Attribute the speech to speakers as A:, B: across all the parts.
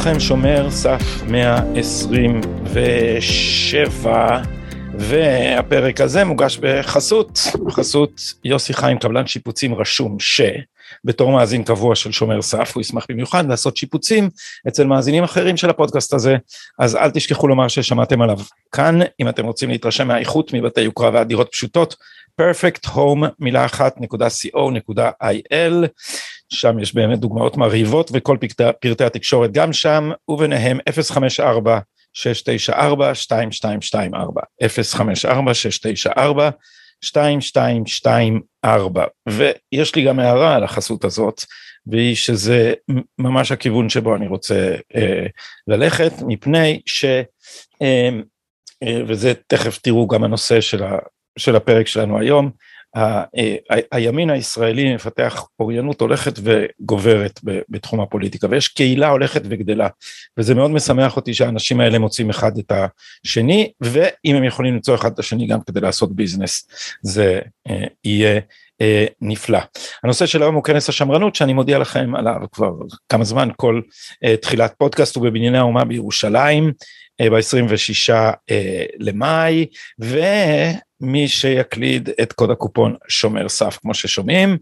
A: לכם, שומר סף 127, והפרק הזה מוגש בחסות, בחסות יוסי חיים, קבלן שיפוצים רשום, שבתור מאזין קבוע של שומר סף, הוא ישמח במיוחד לעשות שיפוצים אצל מאזינים אחרים של הפודקאסט הזה, אז אל תשכחו לומר ששמעתם עליו כאן, אם אתם רוצים להתרשם מהאיכות מבתי יוקרה ועד דירות פשוטות, perfect home מילה אחת נקודה co נקודה il שם יש באמת דוגמאות מרהיבות וכל פרטי, פרטי התקשורת גם שם וביניהם 054 694 2224 054 694 2224 ויש לי גם הערה על החסות הזאת והיא שזה ממש הכיוון שבו אני רוצה אה, ללכת מפני ש... אה, אה, וזה תכף תראו גם הנושא של ה... של הפרק שלנו היום, אה, הימין הישראלי מפתח אוריינות הולכת וגוברת בתחום הפוליטיקה ויש קהילה הולכת וגדלה וזה מאוד משמח אותי שהאנשים האלה מוצאים אחד את השני ואם הם יכולים למצוא אחד את השני גם כדי לעשות ביזנס זה אה, יהיה אה, נפלא. הנושא של היום הוא כנס השמרנות שאני מודיע לכם עליו כבר כמה זמן כל אה, תחילת פודקאסט הוא בבנייני האומה בירושלים אה, ב-26 אה, למאי ומי שיקליד את קוד הקופון שומר סף כמו ששומעים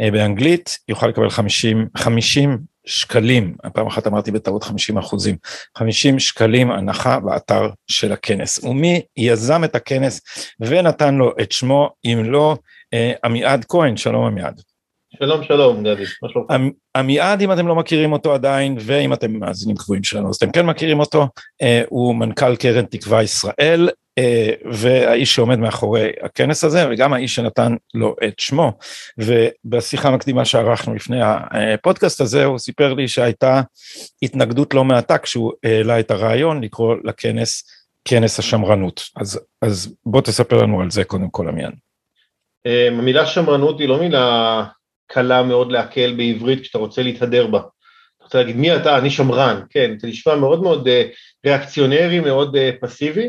A: אה, באנגלית יוכל לקבל 50, 50 שקלים, פעם אחת אמרתי בטעות 50 אחוזים, 50 שקלים הנחה באתר של הכנס. ומי יזם את הכנס ונתן לו את שמו אם לא עמיעד כהן, שלום עמיעד.
B: שלום שלום גדי, מה שלומך?
A: עמיעד אם אתם לא מכירים אותו עדיין ואם אתם מאזינים קבועים שלנו אז אתם כן מכירים אותו, אה, הוא מנכ"ל קרן תקווה ישראל אה, והאיש שעומד מאחורי הכנס הזה וגם האיש שנתן לו את שמו ובשיחה המקדימה שערכנו לפני הפודקאסט הזה הוא סיפר לי שהייתה התנגדות לא מעטה כשהוא העלה את הרעיון לקרוא לכנס כנס השמרנות אז, אז בוא תספר לנו על זה קודם כל עמיעד.
B: אה, המילה שמרנות היא לא מילה קלה מאוד לעכל בעברית כשאתה רוצה להתהדר בה. אתה רוצה להגיד מי אתה, אני שמרן, כן, זה נשמע מאוד מאוד אה, ריאקציונרי, מאוד אה, פסיבי,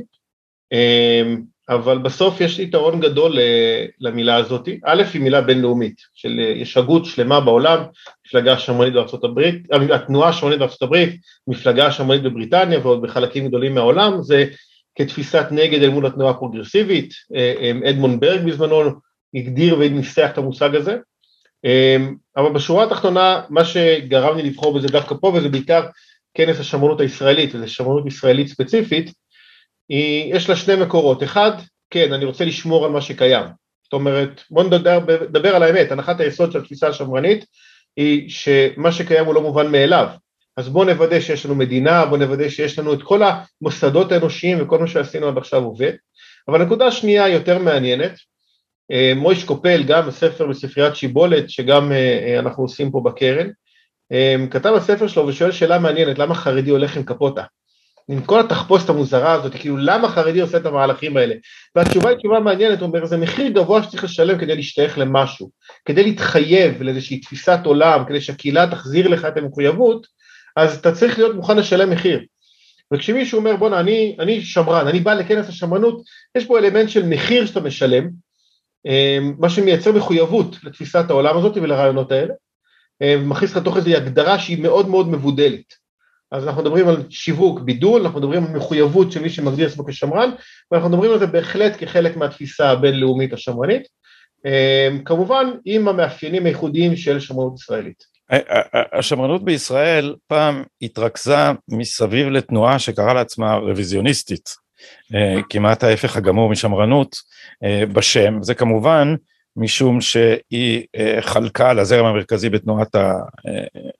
B: אמ, אבל בסוף יש יתרון גדול אה, למילה הזאת, א' היא מילה בינלאומית, של יש הגות שלמה בעולם, מפלגה שמרנית בארצות הברית, התנועה השמרנית בארצות הברית, מפלגה שמרנית בבריטניה ועוד בחלקים גדולים מהעולם, זה כתפיסת נגד אל מול התנועה הפרוגרסיבית, אדמונד ברג בזמנו הגדיר וניסח את המושג הזה, אמ, אבל בשורה התחתונה מה שגרם לי לבחור בזה דווקא פה וזה בעיקר כנס השמרנות הישראלית וזה שמרנות ישראלית ספציפית, היא, יש לה שני מקורות, אחד כן אני רוצה לשמור על מה שקיים, זאת אומרת בוא נדבר, נדבר על האמת, הנחת היסוד של התפיסה השמרנית היא שמה שקיים הוא לא מובן מאליו, אז בואו נוודא שיש לנו מדינה, בואו נוודא שיש לנו את כל המוסדות האנושיים וכל מה שעשינו עד עכשיו עובד, אבל נקודה שנייה יותר מעניינת מויש קופל, גם ספר בספריית שיבולת, שגם אה, אה, אנחנו עושים פה בקרן, כתב בספר שלו ושואל שאלה מעניינת, למה חרדי הולך עם קפוטה? עם כל התחפושת המוזרה הזאת, כאילו למה חרדי עושה את המהלכים האלה? והתשובה היא תשובה מעניינת, הוא אומר, זה מחיר גבוה שצריך לשלם כדי להשתייך למשהו, כדי להתחייב לאיזושהי תפיסת עולם, כדי שהקהילה תחזיר לך את המחויבות, אז אתה צריך להיות מוכן לשלם מחיר. וכשמישהו אומר בואנה אני, אני שמרן, אני בא לכנס השמרנות, יש פה אלמנט של מחיר שאתה משלם, מה שמייצר מחויבות לתפיסת העולם הזאת ולרעיונות האלה, אמ, מכניס לך תוך איזו הגדרה שהיא מאוד מאוד מבודלת. אז אנחנו מדברים על שיווק, בידול, אנחנו מדברים על מחויבות של מי שמגדיר עצמו כשמרן, ואנחנו מדברים על זה בהחלט כחלק מהתפיסה הבינלאומית השמרנית, אמ, כמובן עם המאפיינים הייחודיים של שמרנות ישראלית.
A: השמרנות בישראל פעם התרכזה מסביב לתנועה שקראה לעצמה רוויזיוניסטית. אה, כמעט ההפך הגמור משמרנות אה, בשם, זה כמובן משום שהיא אה, חלקה על הזרם המרכזי בתנועת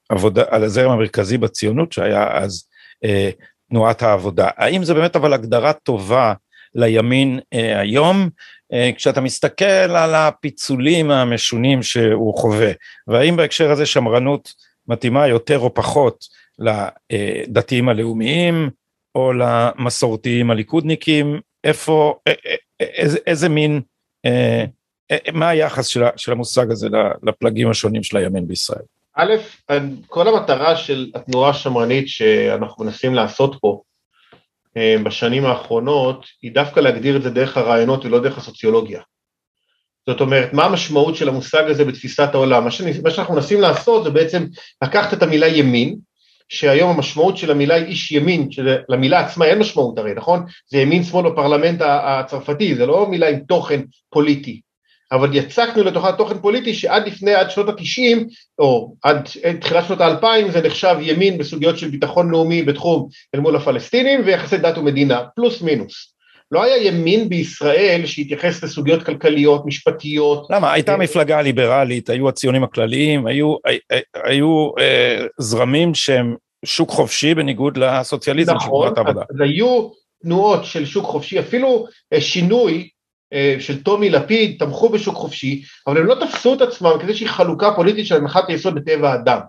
A: העבודה, על הזרם המרכזי בציונות שהיה אז תנועת העבודה. האם זה באמת אבל הגדרה טובה לימין היום, כשאתה מסתכל על הפיצולים המשונים שהוא חווה, והאם בהקשר הזה שמרנות מתאימה יותר או פחות לדתיים הלאומיים, או למסורתיים הליכודניקים, איפה, איזה, איזה מין, אה, מה היחס של, של המושג הזה לפלגים השונים של הימין בישראל?
B: א', כל המטרה של התנועה השמרנית שאנחנו מנסים לעשות פה אה, בשנים האחרונות, היא דווקא להגדיר את זה דרך הרעיונות ולא דרך הסוציולוגיה. זאת אומרת, מה המשמעות של המושג הזה בתפיסת העולם? מה, שאני, מה שאנחנו מנסים לעשות זה בעצם לקחת את המילה ימין, שהיום המשמעות של המילה היא איש ימין, שלמילה עצמה אין משמעות הרי, נכון? זה ימין שמאל בפרלמנט הצרפתי, זה לא מילה עם תוכן פוליטי. אבל יצקנו לתוכה תוכן פוליטי שעד לפני, עד שנות התשעים, או עד תחילת שנות האלפיים, זה נחשב ימין בסוגיות של ביטחון לאומי בתחום אל מול הפלסטינים ויחסי דת ומדינה, פלוס מינוס. לא היה ימין בישראל שהתייחס לסוגיות כלכליות, משפטיות.
A: למה? הייתה אה, מפלגה ליברלית, היו הציונים הכלליים, היו, היו אה, זרמים שהם שוק חופשי בניגוד לסוציאליזם
B: נכון, של תנועת העבודה. אז היו תנועות של שוק חופשי, אפילו אה, שינוי אה, של טומי לפיד תמכו בשוק חופשי, אבל הם לא תפסו את עצמם כדי שהיא חלוקה פוליטית של הנחת היסוד בטבע האדם.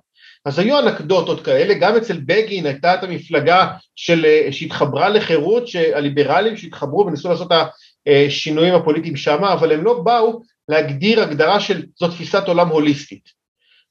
B: אז היו אנקדוטות כאלה, גם אצל בגין הייתה את המפלגה של, אה, שהתחברה לחירות, הליברלים שהתחברו וניסו לעשות את השינויים הפוליטיים שם, אבל הם לא באו להגדיר הגדרה של זו תפיסת עולם הוליסטית.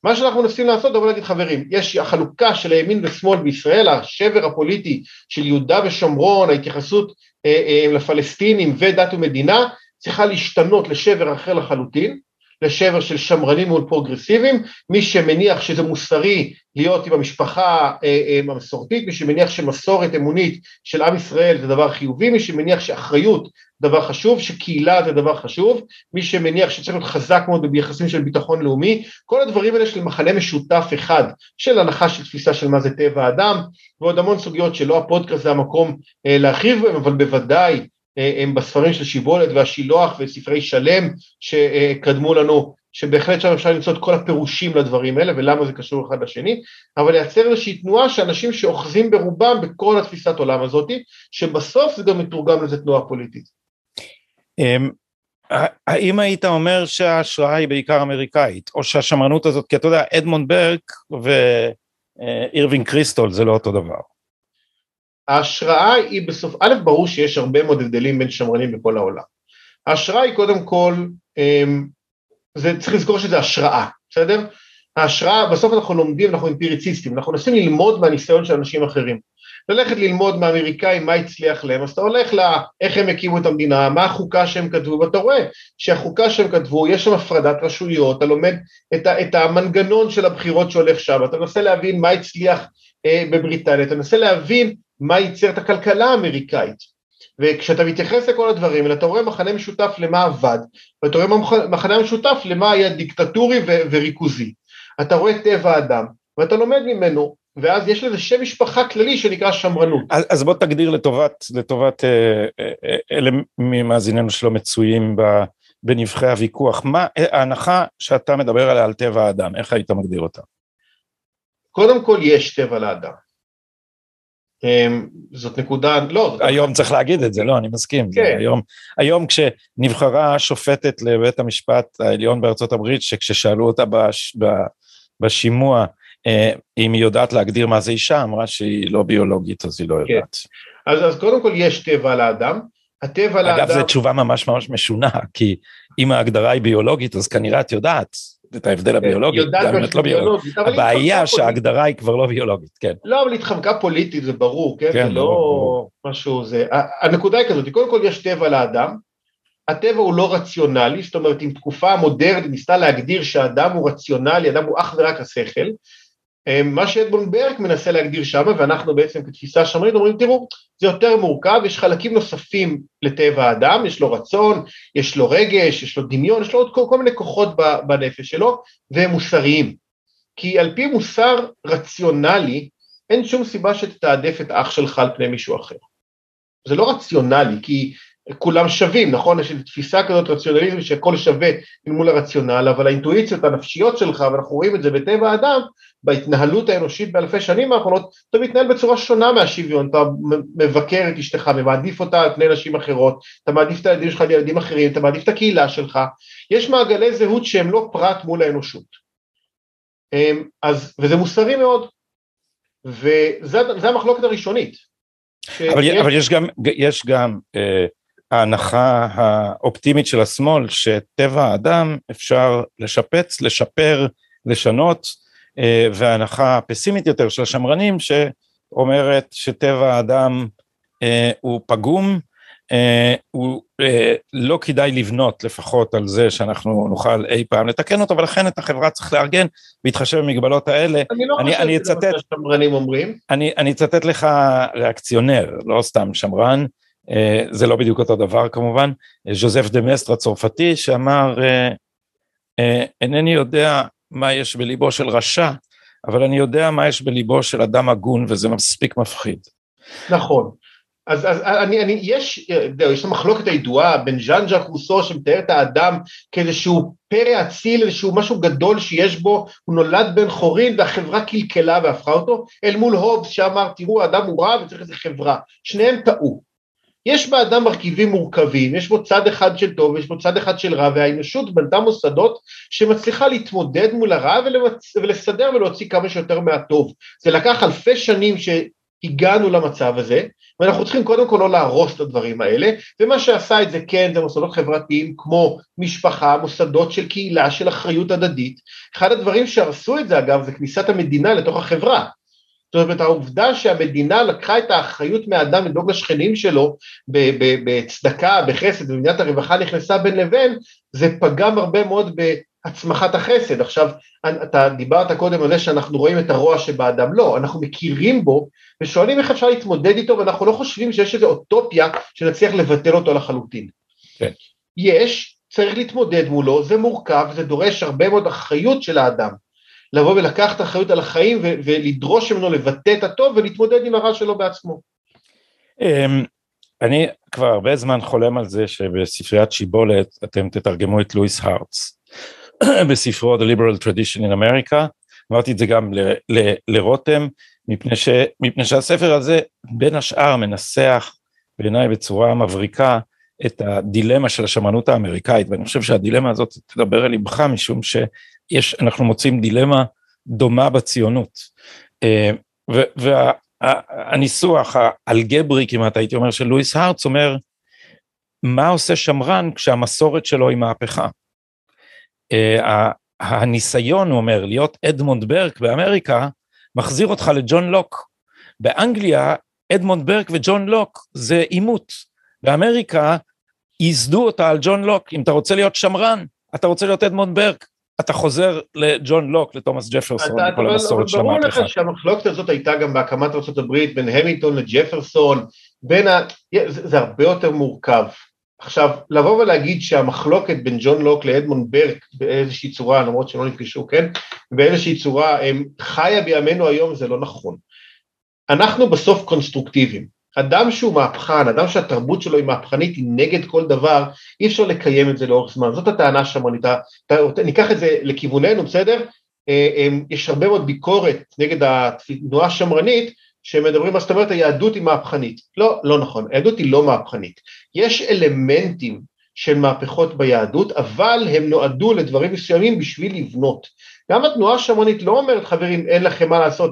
B: מה שאנחנו מנסים לעשות, אבל להגיד חברים, יש החלוקה של הימין ושמאל בישראל, השבר הפוליטי של יהודה ושומרון, ההתייחסות אה, אה, לפלסטינים ודת ומדינה, צריכה להשתנות לשבר אחר לחלוטין, לשבר של שמרנים מול פרוגרסיביים, מי שמניח שזה מוסרי להיות עם המשפחה אה, אה, המסורתית, מי שמניח שמסורת אמונית של עם ישראל זה דבר חיובי, מי שמניח שאחריות דבר חשוב, שקהילה זה דבר חשוב, מי שמניח שצריך להיות חזק מאוד ביחסים של ביטחון לאומי, כל הדברים האלה של מחנה משותף אחד, של הנחה של תפיסה של מה זה טבע האדם, ועוד המון סוגיות שלא הפודקאסט זה המקום אה, להרחיב בהם, אבל בוודאי הם בספרים של שיבולת והשילוח וספרי שלם שקדמו לנו, שבהחלט שם אפשר למצוא את כל הפירושים לדברים האלה ולמה זה קשור אחד לשני, אבל לייצר איזושהי תנועה שאנשים שאוחזים ברובם בכל התפיסת עולם הזאתי, שבסוף זה גם מתורגם לזה תנועה פוליטית.
A: אמ, האם היית אומר שההשראה היא בעיקר אמריקאית, או שהשמרנות הזאת, כי אתה יודע, אדמונד ברק ואירווין קריסטול זה לא אותו דבר.
B: ההשראה היא בסוף, א', ברור שיש הרבה מאוד הבדלים בין שמרנים בכל העולם. ההשראה היא קודם כל, אמ, זה, צריך לזכור שזה השראה, בסדר? ההשראה, בסוף אנחנו לומדים, אנחנו אמפיריציסטים, אנחנו מנסים ללמוד מהניסיון של אנשים אחרים. ללכת ללמוד מהאמריקאים מה הצליח להם, אז אתה הולך לאיך הם הקימו את המדינה, מה החוקה שהם כתבו, ואתה רואה שהחוקה שהם כתבו, יש שם הפרדת רשויות, אתה לומד את, ה, את המנגנון של הבחירות שהולך שם, אתה מנסה להבין מה הצליח אה, בבריטניה, אתה מנסה להבין מה ייצר את הכלכלה האמריקאית. וכשאתה מתייחס לכל הדברים האלה, אתה רואה מחנה משותף למה עבד, ואתה רואה מחנה משותף למה היה דיקטטורי ו- וריכוזי. אתה רואה טבע האדם, ואתה לומד ממנו, ואז יש לזה שם משפחה כללי שנקרא שמרנות.
A: אז, אז בוא תגדיר לטובת, לטובת אה, אה, אה אלה ממאזיננו שלא מצויים ב, בנבחי הוויכוח, מה ההנחה שאתה מדבר עליה על טבע האדם, איך היית מגדיר אותה?
B: קודם כל יש טבע לאדם. אמ, זאת נקודה, לא.
A: היום צריך להגיד את זה, לא, אני מסכים. כן. היום, היום כשנבחרה שופטת לבית המשפט העליון בארצות הברית, שכששאלו אותה בש, בשימוע אה, אם היא יודעת להגדיר מה זה אישה, אמרה שהיא לא ביולוגית, אז היא לא כן. יודעת.
B: אז, אז קודם כל יש טבע לאדם. הטבע
A: לאדם... אגב, זו תשובה ממש ממש משונה, כי אם ההגדרה היא ביולוגית, אז כנראה את יודעת. את ההבדל כן, הביולוגי, גם אם את לא ביולוגית. הבעיה שההגדרה היא כבר לא ביולוגית, כן.
B: לא, אבל התחמקה פוליטית, זה ברור, כן? כן, זה לא משהו, זה... הנקודה היא כזאת, קודם כל יש טבע לאדם, הטבע הוא לא רציונלי, זאת אומרת, אם תקופה מודרנית ניסתה להגדיר שהאדם הוא רציונלי, אדם הוא אך ורק השכל, מה שאדמון ברק מנסה להגדיר שם, ואנחנו בעצם כתפיסה שמרנית אומרים, תראו, זה יותר מורכב, יש חלקים נוספים לטבע האדם, יש לו רצון, יש לו רגש, יש לו דמיון, יש לו עוד כל, כל מיני כוחות בנפש שלו, והם מוסריים. כי על פי מוסר רציונלי, אין שום סיבה שתתעדף את אח שלך על פני מישהו אחר. זה לא רציונלי, כי כולם שווים, נכון? יש תפיסה כזאת רציונליזם שהכל שווה מול הרציונל, אבל האינטואיציות הנפשיות שלך, ואנחנו רואים את זה בטבע האדם, בהתנהלות האנושית באלפי שנים האחרונות, אתה מתנהל בצורה שונה מהשוויון, אתה מבקר את אשתך, ומעדיף אותה על פני נשים אחרות, אתה מעדיף את הילדים שלך לילדים אחרים, אתה מעדיף את הקהילה שלך, יש מעגלי זהות שהם לא פרט מול האנושות. אמ, אז, וזה מוסרי מאוד, וזה המחלוקת הראשונית.
A: אבל, שיש... אבל יש גם, יש גם אה, ההנחה האופטימית של השמאל, שטבע האדם אפשר לשפץ, לשפר, לשנות, וההנחה הפסימית יותר של השמרנים שאומרת שטבע האדם אה, הוא פגום אה, הוא אה, לא כדאי לבנות לפחות על זה שאנחנו נוכל אי פעם לתקן אותו, ולכן את החברה צריך לארגן בהתחשב במגבלות האלה.
B: אני לא
A: אני-
B: חושב
A: אני
B: שזה מה שהשמרנים אומרים.
A: אני, אני אצטט לך ריאקציונר, לא סתם שמרן, אה, זה לא בדיוק אותו דבר כמובן, אה, ז'וזף דה מסטר הצרפתי שאמר, אה, אה, אינני יודע מה יש בליבו של רשע, אבל אני יודע מה יש בליבו של אדם הגון וזה מספיק מפחיד.
B: נכון. אז, אז אני, אני, יש, זהו, יש המחלוקת הידועה בין ז'אן ז'אק רוסו שמתאר את האדם כאיזשהו פרא אציל, איזשהו משהו גדול שיש בו, הוא נולד בן חורין והחברה קלקלה והפכה אותו, אל מול הובס שאמר תראו האדם הוא רע וצריך איזה חברה, שניהם טעו. יש באדם מרכיבים מורכבים, יש בו צד אחד של טוב, יש בו צד אחד של רע, והאנושות בנתה מוסדות שמצליחה להתמודד מול הרע ולמצ... ולסדר ולהוציא כמה שיותר מהטוב. זה לקח אלפי שנים שהגענו למצב הזה, ואנחנו צריכים קודם כל לא להרוס את הדברים האלה, ומה שעשה את זה כן זה מוסדות חברתיים כמו משפחה, מוסדות של קהילה, של אחריות הדדית. אחד הדברים שהרסו את זה אגב זה כניסת המדינה לתוך החברה. זאת אומרת העובדה שהמדינה לקחה את האחריות מהאדם לדאוג לשכנים שלו בצדקה, בחסד, במדינת הרווחה נכנסה בין לבין, זה פגם הרבה מאוד בהצמחת החסד. עכשיו, אתה דיברת קודם על זה שאנחנו רואים את הרוע שבאדם, לא, אנחנו מכירים בו ושואלים איך אפשר להתמודד איתו ואנחנו לא חושבים שיש איזו אוטופיה שנצליח לבטל אותו לחלוטין.
A: כן.
B: יש, צריך להתמודד מולו, זה מורכב, זה דורש הרבה מאוד אחריות של האדם. לבוא ולקחת אחריות על החיים ולדרוש ממנו לבטא את הטוב ולהתמודד עם הרע שלו בעצמו.
A: אמ, אני כבר הרבה זמן חולם על זה שבספריית שיבולת אתם תתרגמו את לואיס הרטס בספרו The Liberal Tradition in America, אמרתי את זה גם לרותם, מפני, ש, שהספר הזה בין השאר מנסח בעיניי בצורה מבריקה את הדילמה של השמרנות האמריקאית, ואני חושב שהדילמה הזאת תדבר אל ליבך משום שיש, אנחנו מוצאים דילמה דומה בציונות. אה, והניסוח האלגברי כמעט הייתי אומר של לואיס הרץ אומר מה עושה שמרן כשהמסורת שלו היא מהפכה. אה, הניסיון הוא אומר להיות אדמונד ברק באמריקה מחזיר אותך לג'ון לוק. באנגליה אדמונד ברק וג'ון לוק זה עימות. באמריקה ייסדו אותה על ג'ון לוק אם אתה רוצה להיות שמרן אתה רוצה להיות אדמונד ברק אתה חוזר לג'ון לוק, לתומאס ג'פרסון,
B: אבל-
A: המסורת של
B: ברור
A: המהפכה.
B: לך שהמחלוקת הזאת הייתה גם בהקמת ארה"ב בין המילטון לג'פרסון, בין ה... זה, זה הרבה יותר מורכב. עכשיו, לבוא ולהגיד שהמחלוקת בין ג'ון לוק לאדמונד ברק באיזושהי צורה, למרות שהם לא נפגשו, כן? באיזושהי צורה חיה בימינו היום, זה לא נכון. אנחנו בסוף קונסטרוקטיביים. אדם שהוא מהפכן, אדם שהתרבות שלו היא מהפכנית, היא נגד כל דבר, אי אפשר לקיים את זה לאורך זמן. זאת הטענה השמרנית. ניקח את זה לכיווננו, בסדר? אה, אה, יש הרבה מאוד ביקורת נגד התנועה השמרנית, שמדברים מה זאת אומרת היהדות היא מהפכנית. לא, לא נכון, היהדות היא לא מהפכנית. יש אלמנטים של מהפכות ביהדות, אבל הם נועדו לדברים מסוימים בשביל לבנות. גם התנועה השמרנית לא אומרת, חברים, אין לכם מה לעשות,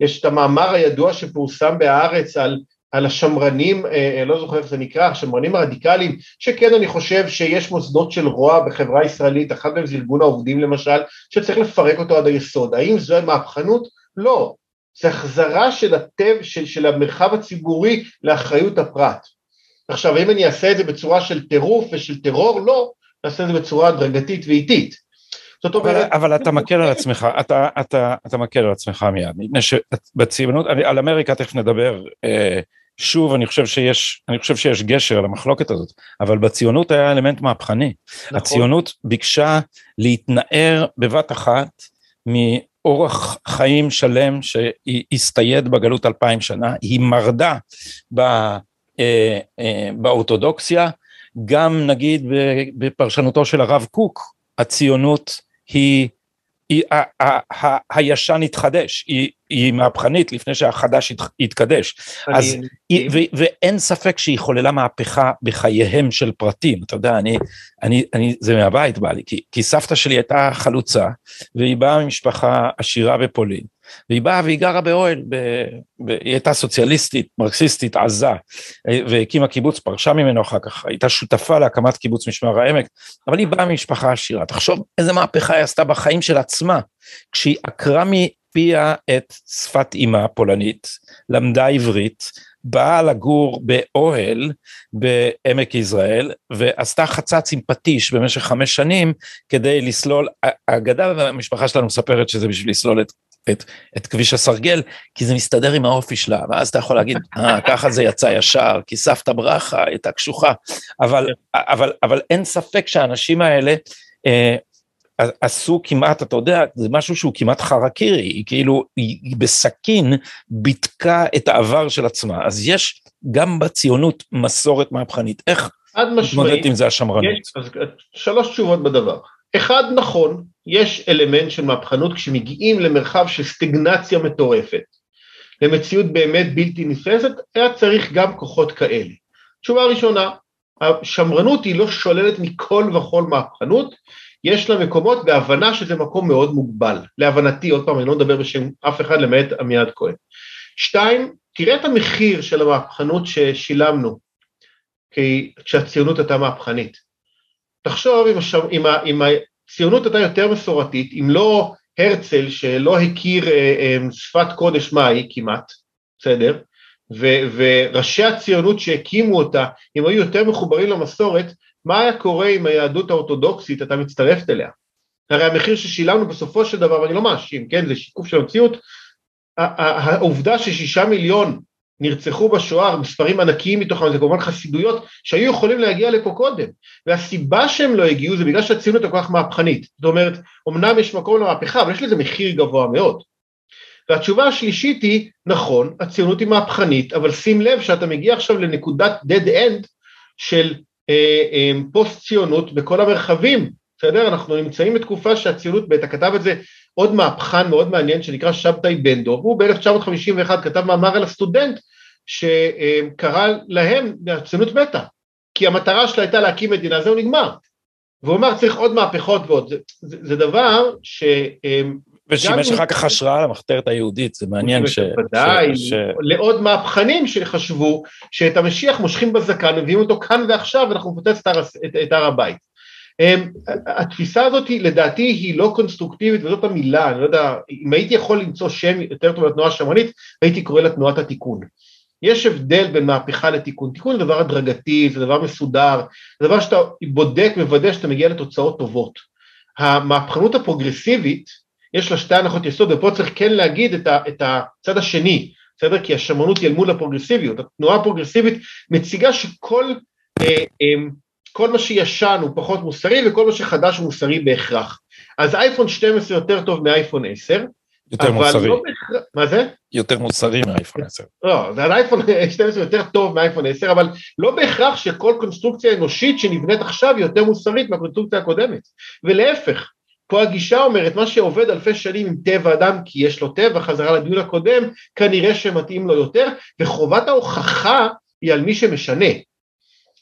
B: יש את המאמר הידוע שפורסם בהארץ על, על השמרנים, אה, לא זוכר איך זה נקרא, השמרנים הרדיקליים, שכן אני חושב שיש מוסדות של רוע בחברה הישראלית, אחד מהם זה ארגון העובדים למשל, שצריך לפרק אותו עד היסוד. האם זו מהפכנות? לא. זה החזרה של הטב, של, של המרחב הציבורי לאחריות הפרט. עכשיו, האם אני אעשה את זה בצורה של טירוף ושל טרור? לא, נעשה את זה בצורה הדרגתית ואיטית. זאת
A: אבל,
B: אומרת...
A: אבל אתה מקל על עצמך, אתה, אתה, אתה מקל על עצמך מיד, מפני שבציונות, על אמריקה תכף נדבר, אה, שוב אני חושב שיש, אני חושב שיש גשר למחלוקת הזאת, אבל בציונות היה אלמנט מהפכני,
B: נכון.
A: הציונות ביקשה להתנער בבת אחת מאורח חיים שלם שהסתייד בגלות אלפיים שנה, היא מרדה ב, אה, אה, באורתודוקסיה, גם נגיד בפרשנותו של הרב קוק, הציונות היא, היא ה, ה, ה, הישן התחדש, היא, היא מהפכנית לפני שהחדש
B: אני-
A: אז היא, ו, ואין ספק שהיא חוללה מהפכה בחייהם של פרטים, אתה יודע, אני, אני, אני זה מהבית בא לי, כי, כי סבתא שלי הייתה חלוצה, והיא באה ממשפחה עשירה בפולין, והיא באה והיא גרה באוהל, ב, ב, היא הייתה סוציאליסטית, מרקסיסטית, עזה, והקימה קיבוץ, פרשה ממנו אחר כך, הייתה שותפה להקמת קיבוץ משמר העמק, אבל היא באה ממשפחה עשירה, תחשוב איזה מהפכה היא עשתה בחיים של עצמה, כשהיא עקרה מפיה את שפת אימה הפולנית, למדה עברית, באה לגור באוהל בעמק יזרעאל, ועשתה חצץ עם פטיש במשך חמש שנים כדי לסלול, האגדה במשפחה שלנו מספרת שזה בשביל לסלול את את, את כביש הסרגל, כי זה מסתדר עם האופי שלה, ואז אתה יכול להגיד, אה, ככה זה יצא ישר, כי סבתא ברכה הייתה קשוחה, אבל, אבל, אבל אין ספק שהאנשים האלה אה, עשו כמעט, אתה יודע, זה משהו שהוא כמעט חרקירי, היא כאילו, היא בסכין בידקה את העבר של עצמה, אז יש גם בציונות מסורת מהפכנית, איך מתמודדת עם זה השמרנות? יש,
B: אז שלוש תשובות בדבר. אחד נכון, יש אלמנט של מהפכנות כשמגיעים למרחב של סטגנציה מטורפת, למציאות באמת בלתי נפרסת, היה צריך גם כוחות כאלה. תשובה ראשונה, השמרנות היא לא שוללת מכל וכל מהפכנות, יש לה מקומות בהבנה שזה מקום מאוד מוגבל, להבנתי, עוד פעם, אני לא מדבר בשם אף אחד למעט עמיעד כהן. שתיים, תראה את המחיר של המהפכנות ששילמנו כשהציונות הייתה מהפכנית. תחשוב אם, השם, אם, אם הציונות הייתה יותר מסורתית, אם לא הרצל שלא הכיר אה, אה, שפת קודש מהי כמעט, בסדר? ו, וראשי הציונות שהקימו אותה, אם היו יותר מחוברים למסורת, מה היה קורה אם היהדות האורתודוקסית הייתה מצטרפת אליה? הרי המחיר ששילמנו בסופו של דבר, ואני לא מאשים, כן, זה שיקוף של המציאות, העובדה ששישה מיליון נרצחו בשואה, מספרים ענקיים מתוכם, זה כמובן חסידויות שהיו יכולים להגיע לפה קודם, והסיבה שהם לא הגיעו זה בגלל שהציונות כל כך מהפכנית, זאת אומרת, אמנם יש מקום למהפכה, אבל יש לזה מחיר גבוה מאוד. והתשובה השלישית היא, נכון, הציונות היא מהפכנית, אבל שים לב שאתה מגיע עכשיו לנקודת dead end של אה, אה, פוסט ציונות בכל המרחבים, בסדר? אנחנו נמצאים בתקופה שהציונות, ואתה כתב את זה עוד מהפכן מאוד מעניין שנקרא שבתאי בנדו, הוא ב-1951 כתב מאמר על הסטודנט שקרא להם, הציונות מתה, כי המטרה שלה הייתה להקים מדינה, זהו נגמר. והוא אמר צריך עוד מהפכות ועוד, זה, זה, זה דבר ש...
A: ושימש אחר כך השראה למחתרת היהודית, זה מעניין ש...
B: בוודאי, ש... לעוד מהפכנים שחשבו שאת המשיח מושכים בזקן, מביאים אותו כאן ועכשיו, ואנחנו נפוצץ את הר הבית. אמ, התפיסה הזאת לדעתי היא לא קונסטרוקטיבית וזאת המילה, אני לא יודע, אם הייתי יכול למצוא שם יותר טוב לתנועה השמרנית, הייתי קורא לה תנועת התיקון. יש הבדל בין מהפכה לתיקון, תיקון זה דבר הדרגתי, זה דבר מסודר, זה דבר שאתה בודק, מוודא שאתה מגיע לתוצאות טובות. המהפכנות הפרוגרסיבית, יש לה שתי הנחות יסוד, ופה צריך כן להגיד את, ה, את הצד השני, בסדר? כי השמרנות היא אל מול הפרוגרסיביות. התנועה הפרוגרסיבית מציגה שכל אה, אה, כל מה שישן הוא פחות מוסרי וכל מה שחדש הוא מוסרי בהכרח. אז אייפון 12 יותר טוב מאייפון 10,
A: יותר מוסרי. לא
B: בהכרח, מה זה?
A: יותר מוסרי מאייפון 10.
B: לא, זה אייפון 12 יותר טוב מאייפון 10, אבל לא בהכרח שכל קונסטרוקציה אנושית שנבנית עכשיו היא יותר מוסרית מהקונסטרוקציה הקודמת. ולהפך, פה הגישה אומרת, מה שעובד אלפי שנים עם טבע אדם, כי יש לו טבע, חזרה לדיון הקודם, כנראה שמתאים לו יותר, וחובת ההוכחה היא על מי שמשנה.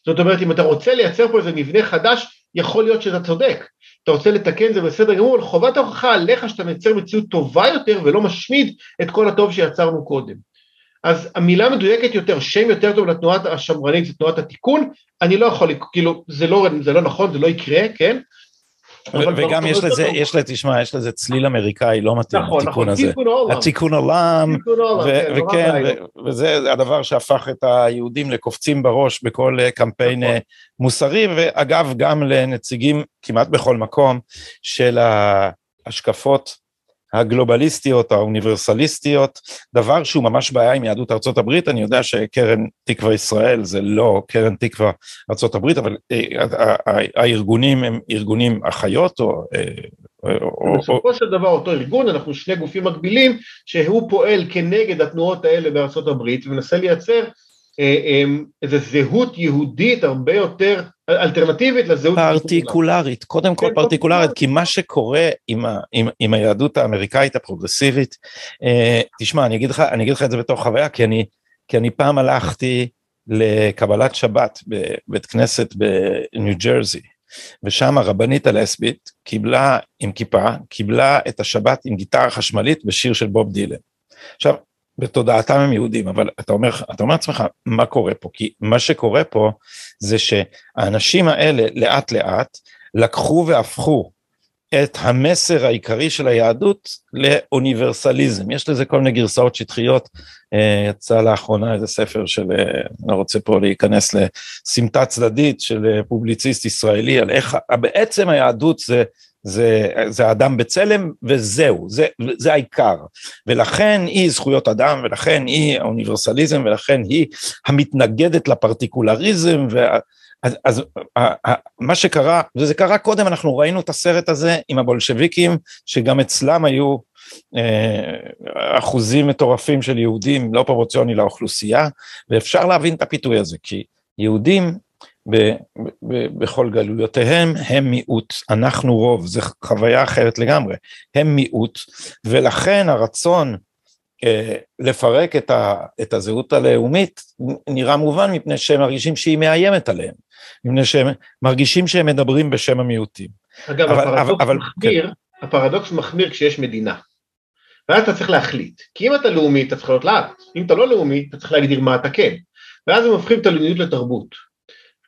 B: זאת אומרת, אם אתה רוצה לייצר פה איזה מבנה חדש, יכול להיות שאתה צודק. אתה רוצה לתקן זה בסדר גמור, אבל חובת ההוכחה עליך שאתה מייצר מציאות טובה יותר ולא משמיד את כל הטוב שיצרנו קודם. אז המילה מדויקת יותר, שם יותר טוב לתנועת השמרנית זה תנועת התיקון, אני לא יכול, כאילו, זה לא, זה לא נכון, זה לא יקרה, כן?
A: וגם יש לזה, יש לזה, תשמע, יש לזה צליל אמריקאי לא מתאים, נכון, התיקון נכון, הזה. תיקון עולם. התיקון עולם, כן, וכן, וזה הדבר שהפך את היהודים לקופצים בראש בכל אה, קמפיין נכון. אה, מוסרי, ואגב, גם לנציגים כמעט בכל מקום של ההשקפות הגלובליסטיות, האוניברסליסטיות, דבר שהוא ממש בעיה עם יהדות ארצות הברית, אני יודע שקרן תקווה ישראל זה לא קרן תקווה ארצות הברית, אבל אה, הארגונים הם ארגונים אחיות או...
B: אה, בסופו של דבר אותו ארגון, אנחנו שני גופים מקבילים, שהוא פועל כנגד התנועות האלה בארצות הברית ומנסה לייצר איזו זהות יהודית הרבה יותר אלטרנטיבית לזהות...
A: פרטיקולרית, קודם כל כן, פרטיקולרית, כי מה שקורה עם, ה, עם, עם היהדות האמריקאית הפרוגרסיבית, אה, תשמע, אני אגיד, לך, אני אגיד לך את זה בתור חוויה, כי אני, כי אני פעם הלכתי לקבלת שבת בבית כנסת בניו ג'רזי, ושם הרבנית הלסבית קיבלה עם כיפה, קיבלה את השבת עם גיטרה חשמלית בשיר של בוב דילן. עכשיו, בתודעתם הם יהודים, אבל אתה אומר, אתה אומר לעצמך, מה קורה פה? כי מה שקורה פה זה שהאנשים האלה לאט לאט לקחו והפכו את המסר העיקרי של היהדות לאוניברסליזם. יש לזה כל מיני גרסאות שטחיות, יצא לאחרונה איזה ספר של, אני לא רוצה פה להיכנס לסמטה צדדית של פובליציסט ישראלי על איך בעצם היהדות זה זה, זה אדם בצלם וזהו, זה, זה העיקר. ולכן היא זכויות אדם, ולכן היא האוניברסליזם, ולכן היא המתנגדת לפרטיקולריזם. וה, אז, אז מה שקרה, וזה קרה קודם, אנחנו ראינו את הסרט הזה עם הבולשביקים, שגם אצלם היו אה, אחוזים מטורפים של יהודים לא פרופורציוני לאוכלוסייה, ואפשר להבין את הפיתוי הזה, כי יהודים ב, ב, בכל גלויותיהם הם מיעוט, אנחנו רוב, זו חוויה אחרת לגמרי, הם מיעוט, ולכן הרצון אה, לפרק את, ה, את הזהות הלאומית נראה מובן מפני שהם מרגישים שהיא מאיימת עליהם, מפני שהם מרגישים שהם מדברים בשם המיעוטים.
B: אגב, אבל, הפרדוקס, אבל, מחמיר, כן. הפרדוקס מחמיר כשיש מדינה. ואז אתה צריך להחליט, כי אם אתה לאומי אתה צריך להיות לאט, אם אתה לא לאומי אתה צריך להגדיר מה אתה כן, ואז הם הופכים את הלאומיות לתרבות.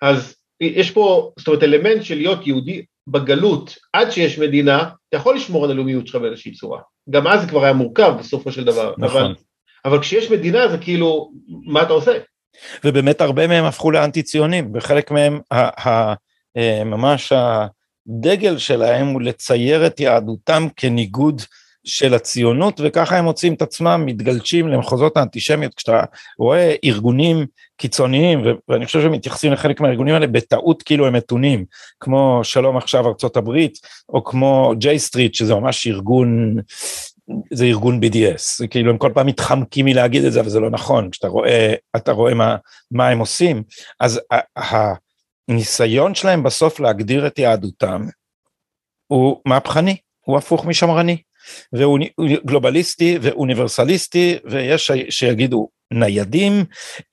B: אז יש פה, זאת אומרת, אלמנט של להיות יהודי בגלות עד שיש מדינה, אתה יכול לשמור על הלאומיות שלך באיזושהי צורה. גם אז זה כבר היה מורכב בסופו של דבר. נכון. אבל, אבל כשיש מדינה זה כאילו, מה אתה עושה?
A: ובאמת הרבה מהם הפכו לאנטי ציונים, וחלק מהם ה, ה, אה, ממש הדגל שלהם הוא לצייר את יהדותם כניגוד של הציונות, וככה הם מוצאים את עצמם מתגלשים למחוזות האנטישמיות, כשאתה רואה ארגונים קיצוניים, ואני חושב שמתייחסים לחלק מהארגונים האלה בטעות כאילו הם מתונים, כמו שלום עכשיו ארצות הברית, או כמו ג'יי סטריט, שזה ממש ארגון, זה ארגון BDS, זה כאילו הם כל פעם מתחמקים מלהגיד את זה, אבל זה לא נכון, כשאתה רואה, אתה רואה מה, מה הם עושים, אז הניסיון שלהם בסוף להגדיר את יהדותם, הוא מהפכני, הוא הפוך משמרני. והוא גלובליסטי ואוניברסליסטי, ויש שיגידו ניידים,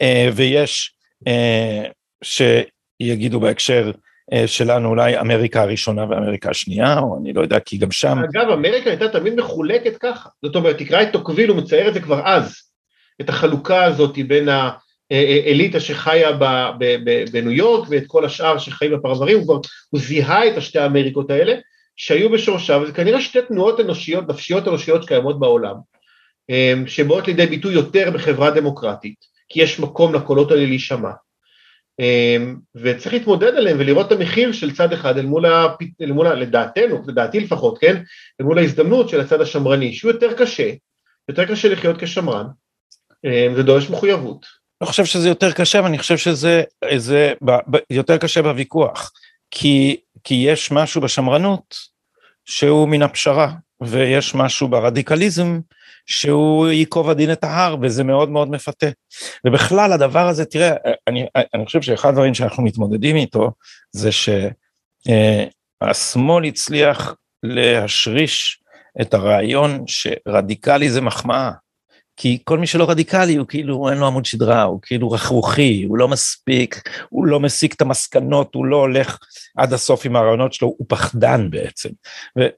A: אה, ויש אה, שיגידו בהקשר אה, שלנו אולי אמריקה הראשונה ואמריקה השנייה, או אני לא יודע, כי גם שם...
B: אגב, אמריקה הייתה תמיד מחולקת ככה. זאת אומרת, תקרא את טוקוויל, הוא מצייר את זה כבר אז, את החלוקה הזאת בין האליטה שחיה בניו יורק ואת כל השאר שחיים בפרברים, הוא כבר, הוא זיהה את השתי האמריקות האלה, שהיו בשורשיו, וזה כנראה שתי תנועות אנושיות, נפשיות אנושיות שקיימות בעולם, אמ, שבאות לידי ביטוי יותר בחברה דמוקרטית, כי יש מקום לקולות האלה להישמע. אמ, וצריך להתמודד עליהם ולראות את המחיר של צד אחד אל מול, ה... אל מול ה... לדעתנו, לדעתי לפחות, כן? אל מול ההזדמנות של הצד השמרני, שהוא יותר קשה, יותר קשה לחיות כשמרן, אמ, זה דורש מחויבות.
A: אני חושב שזה יותר קשה, ואני חושב שזה זה, ב, ב, יותר קשה בוויכוח, כי כי יש משהו בשמרנות שהוא מן הפשרה, ויש משהו ברדיקליזם שהוא ייקוב הדין את ההר, וזה מאוד מאוד מפתה. ובכלל הדבר הזה, תראה, אני, אני חושב שאחד הדברים שאנחנו מתמודדים איתו, זה שהשמאל הצליח להשריש את הרעיון שרדיקלי זה מחמאה. כי כל מי שלא רדיקלי הוא כאילו אין לו עמוד שדרה, הוא כאילו רכרוכי, הוא לא מספיק, הוא לא מסיק את המסקנות, הוא לא הולך עד הסוף עם הרעיונות שלו, הוא פחדן בעצם.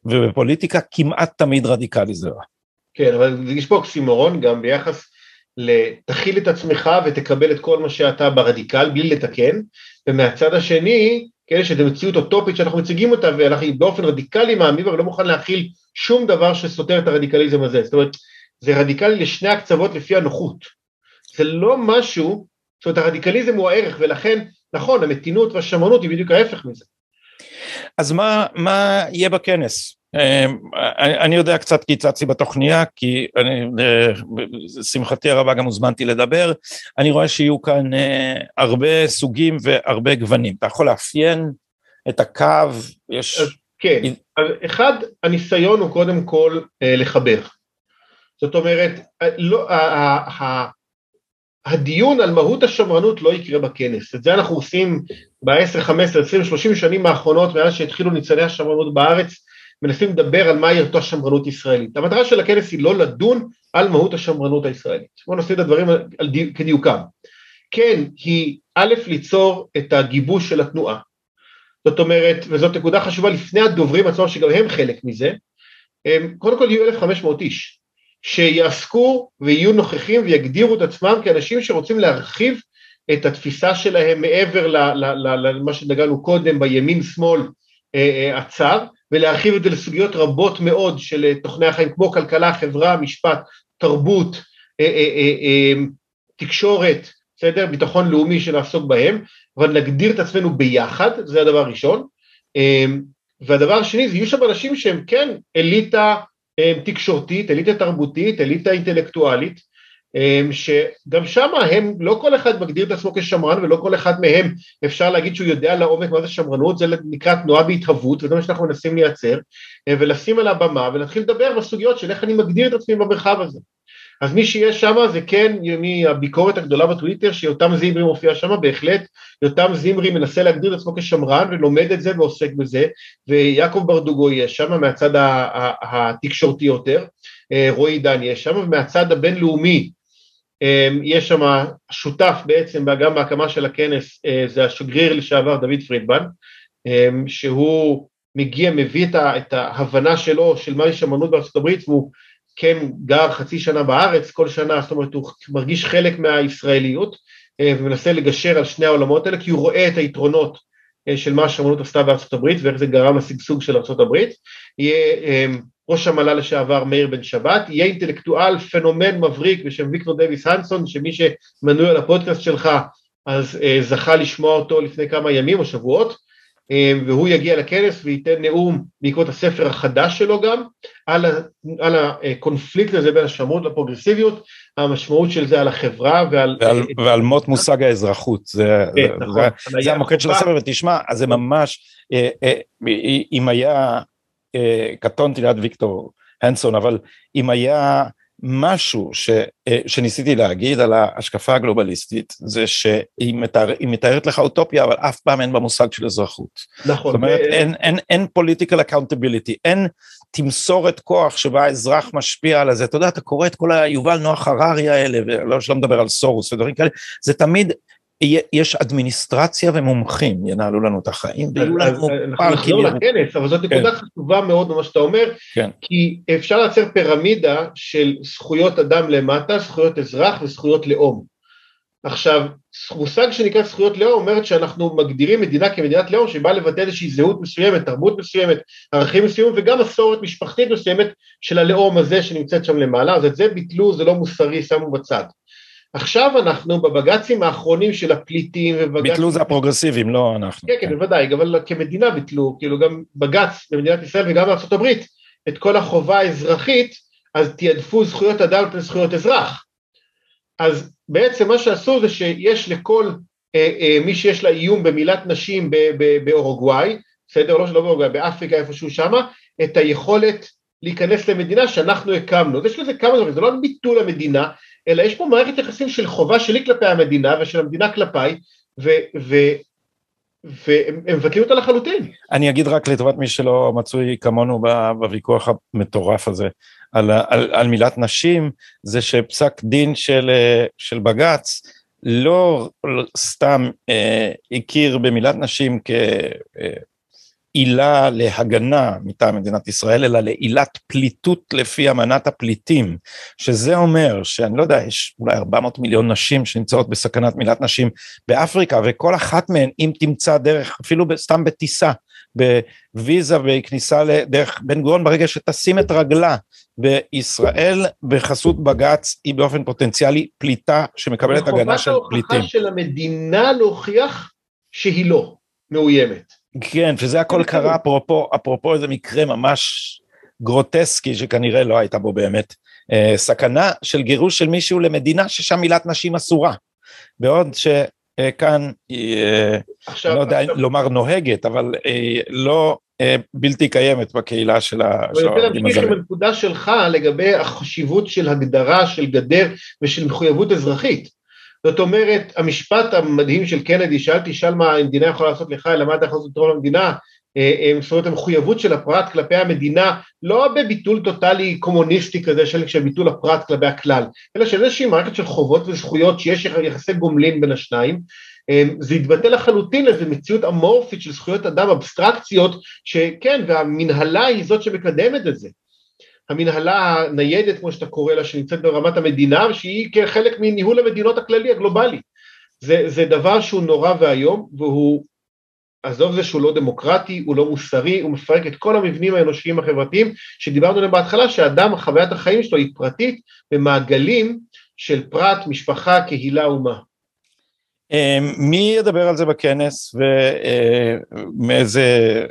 A: ובפוליטיקה כמעט תמיד רדיקלי זה רע.
B: כן, אבל יש פה אוקסימורון גם ביחס לתכיל את עצמך ותקבל את כל מה שאתה ברדיקל בלי לתקן, ומהצד השני, כן, שזו מציאות אוטופית שאנחנו מציגים אותה ואנחנו באופן רדיקלי מאמין אבל לא מוכן להכיל שום דבר שסותר את הרדיקליזם הזה. זאת אומרת, זה רדיקלי לשני הקצוות לפי הנוחות. זה לא משהו, זאת אומרת הרדיקליזם הוא הערך ולכן, נכון, המתינות והשמרנות היא בדיוק ההפך מזה.
A: אז מה, מה יהיה בכנס? אמ, אני יודע קצת כי הצצתי בתוכניה, כי אני, לשמחתי הרבה גם הוזמנתי לדבר, אני רואה שיהיו כאן אה, הרבה סוגים והרבה גוונים. אתה יכול לאפיין את הקו, יש...
B: כן, אז אחד, הניסיון הוא קודם כל אה, לחבר. זאת אומרת, לא, הדיון על מהות השמרנות לא יקרה בכנס, את זה אנחנו עושים ב-10, 15, 20, 30 שנים האחרונות מאז שהתחילו ניצני השמרנות בארץ, מנסים לדבר על מהי אותו השמרנות ישראלית. המטרה של הכנס היא לא לדון על מהות השמרנות הישראלית. בואו נשים את הדברים על, על די, כדיוקם. כן, היא א', ליצור את הגיבוש של התנועה. זאת אומרת, וזאת נקודה חשובה לפני הדוברים עצמם שגם הם חלק מזה, קודם כל יהיו 1,500 איש. שיעסקו ויהיו נוכחים ויגדירו את עצמם כאנשים שרוצים להרחיב את התפיסה שלהם מעבר למה שנגענו קודם בימין-שמאל אה, אה, הצר, ולהרחיב את זה לסוגיות רבות מאוד של אה, תוכני החיים כמו כלכלה, חברה, משפט, תרבות, תקשורת, בסדר? ביטחון לאומי שנעסוק בהם, אבל נגדיר את עצמנו ביחד, זה הדבר הראשון. והדבר השני, זה יהיו שם אנשים שהם כן אליטה תקשורתית, אליטה תרבותית, אליטה אינטלקטואלית, אמ, שגם שם הם, לא כל אחד מגדיר את עצמו כשמרן ולא כל אחד מהם אפשר להגיד שהוא יודע לעומק מה זה שמרנות, זה נקרא תנועה בהתהוות וזה מה שאנחנו מנסים לייצר אה, ולשים על הבמה ולהתחיל לדבר בסוגיות של איך אני מגדיר את עצמי במרחב הזה. אז מי שיש שם זה כן מהביקורת הגדולה בטוויטר שיותם זמרי מופיע שם בהחלט, יותם זמרי מנסה להגדיר את עצמו כשמרן ולומד את זה ועוסק בזה ויעקב ברדוגו יהיה שם מהצד התקשורתי יותר, אה, רועי דן יהיה שם ומהצד הבינלאומי אמ, יש שם שותף בעצם גם בהקמה של הכנס, אה, זה השגריר לשעבר דוד פרידמן, שהוא מגיע, מביא את ההבנה שלו של מהי שמרנות בארצות הברית והוא כן גר חצי שנה בארץ כל שנה, זאת אומרת הוא מרגיש חלק מהישראליות אה, ומנסה לגשר על שני העולמות האלה כי הוא רואה את היתרונות אה, של מה השמרנות עשתה בארצות הברית ואיך זה גרם לשגשוג של ארצות הברית, יהיה אמ, ראש המל"ל לשעבר מאיר בן שבת, יהיה אינטלקטואל פנומן מבריק בשם ויקטור דוויס הנסון, שמי שמנוי על הפודקאסט שלך אז אה, זכה לשמוע אותו לפני כמה ימים או שבועות, והוא יגיע לכנס וייתן נאום בעקבות הספר החדש שלו גם, על, על הקונפליקט הזה בין השמות לפרוגרסיביות, המשמעות של זה על החברה ועל...
A: ועל, אה, ועל מות מושג האזרחות, זה, כן, זה, נכון, זה, זה המוקד של הספר, ותשמע, אז זה ממש, אה, אה, אם היה אה, קטונתי ליד ויקטור הנסון, אבל אם היה משהו ש, אה, שניסיתי להגיד על ההשקפה הגלובליסטית, זה שהיא מתאר, מתארת לך אוטופיה, אבל אף פעם אין בה מושג של אזרחות.
B: נכון.
A: זאת אומרת, ו... אין, אין, אין political accountability, אין תמסורת כוח שבה האזרח משפיע על זה. אתה יודע, אתה קורא את כל היובל נוח הררי האלה, ולא שלא מדבר על סורוס ודברים כאלה, זה תמיד יש אדמיניסטרציה ומומחים ינהלו לנו את החיים ויהיו לנו
B: פארקים. אנחנו נחזור לכנס, אבל זאת נקודה כן. חשובה מאוד במה שאתה אומר, כן. כי אפשר לייצר פירמידה של זכויות אדם למטה, זכויות אזרח וזכויות לאום. עכשיו, מושג שנקרא זכויות לאום אומרת שאנחנו מגדירים מדינה כמדינת לאום שבאה לבטא איזושהי זהות מסוימת, תרבות מסוימת, ערכים מסוימים וגם מסורת משפחתית מסוימת של הלאום הזה שנמצאת שם למעלה, אז את זה ביטלו, זה לא מוסרי, שמו בצד. עכשיו אנחנו בבג"צים האחרונים של הפליטים ובג"צים...
A: ביטלו זה הפרוגרסיבים, לא אנחנו.
B: כן, כן, בוודאי, אבל כמדינה ביטלו, כאילו גם בג"ץ במדינת ישראל וגם בארה"ב, את כל החובה האזרחית, אז תיעדפו זכויות אדם וזכויות אזרח. אז בעצם מה שעשו זה שיש לכל אה, אה, מי שיש לה איום במילת נשים באורוגוואי, בסדר? לא שלא באורוגוואי, באפריקה איפשהו שמה, את היכולת להיכנס למדינה שאנחנו הקמנו. יש לזה כמה דברים, זה לא ביטול המדינה, אלא יש פה מערכת יחסים של חובה שלי כלפי המדינה ושל המדינה כלפיי, והם מבטלים אותה לחלוטין.
A: אני אגיד רק לטובת מי שלא מצוי כמונו בוויכוח המטורף הזה על, על, על מילת נשים, זה שפסק דין של, של בג"ץ לא סתם אה, הכיר במילת נשים כ... אה, עילה להגנה מטעם מדינת ישראל, אלא לעילת פליטות לפי אמנת הפליטים, שזה אומר שאני לא יודע, יש אולי 400 מיליון נשים שנמצאות בסכנת מילת נשים באפריקה, וכל אחת מהן, אם תמצא דרך, אפילו סתם בטיסה, בוויזה בכניסה לדרך בן גורן, ברגע שתשים את רגלה בישראל בחסות בג"ץ, היא באופן פוטנציאלי פליטה שמקבלת הגנה של פליטים. חובת
B: ההוכחה של המדינה להוכיח שהיא לא מאוימת.
A: כן, שזה הכל קרה אפרופו, אפרופו איזה מקרה ממש גרוטסקי שכנראה לא הייתה בו באמת אה, סכנה של גירוש של מישהו למדינה ששם מילת נשים אסורה. בעוד שכאן, אה, עכשיו, לא יודע עכשיו... לומר נוהגת, אבל אה, לא אה, בלתי קיימת בקהילה של
B: העובדים הזרים. אני רוצה להמשיך עם הנקודה שלך לגבי החשיבות של הגדרה של גדר ושל מחויבות אזרחית. זאת אומרת, המשפט המדהים של קנדי, שאלתי, שאל מה המדינה יכולה לעשות לך, אלא מה אתה יכול לעשות לתרום למדינה, אה, אה, זאת אומרת, המחויבות של הפרט כלפי המדינה, לא בביטול טוטאלי קומוניסטי כזה של, ביטול הפרט כלפי הכלל, אלא של איזושהי מערכת של חובות וזכויות שיש יחסי גומלין בין השניים, אה, זה התבטא לחלוטין לאיזו מציאות אמורפית של זכויות אדם אבסטרקציות, שכן, והמנהלה היא זאת שמקדמת את זה. המנהלה הניידת, כמו שאתה קורא לה, שנמצאת ברמת המדינה, שהיא כחלק מניהול המדינות הכללי, הגלובלי. זה, זה דבר שהוא נורא ואיום, והוא, עזוב זה שהוא לא דמוקרטי, הוא לא מוסרי, הוא מפרק את כל המבנים האנושיים החברתיים, שדיברנו עליהם בהתחלה, שאדם, חוויית החיים שלו היא פרטית, במעגלים של פרט, משפחה, קהילה, אומה.
A: אמ, מי ידבר על זה בכנס ומאיזה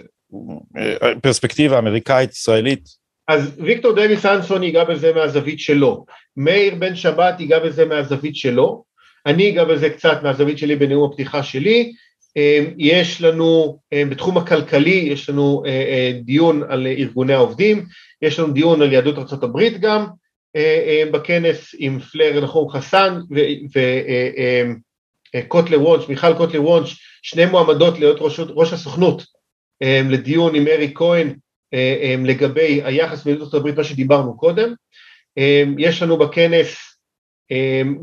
A: אה, פרספקטיבה אמריקאית, ישראלית?
B: אז ויקטור דייוויס אנסון ייגע בזה מהזווית שלו, מאיר בן שבת ייגע בזה מהזווית שלו, אני אגע בזה קצת מהזווית שלי בנאום הפתיחה שלי, אמ, יש לנו אמ, בתחום הכלכלי, יש לנו אה, אה, דיון על ארגוני העובדים, יש לנו דיון על יהדות ארה"ב גם בכנס עם פלר נחום חסן וקוטלר וונש, מיכל קוטלר וונש, שני מועמדות להיות ראש, ראש הסוכנות. אמ, לדיון עם ארי כהן לגבי היחס בין ארצות הברית, מה שדיברנו קודם. אמ, יש לנו בכנס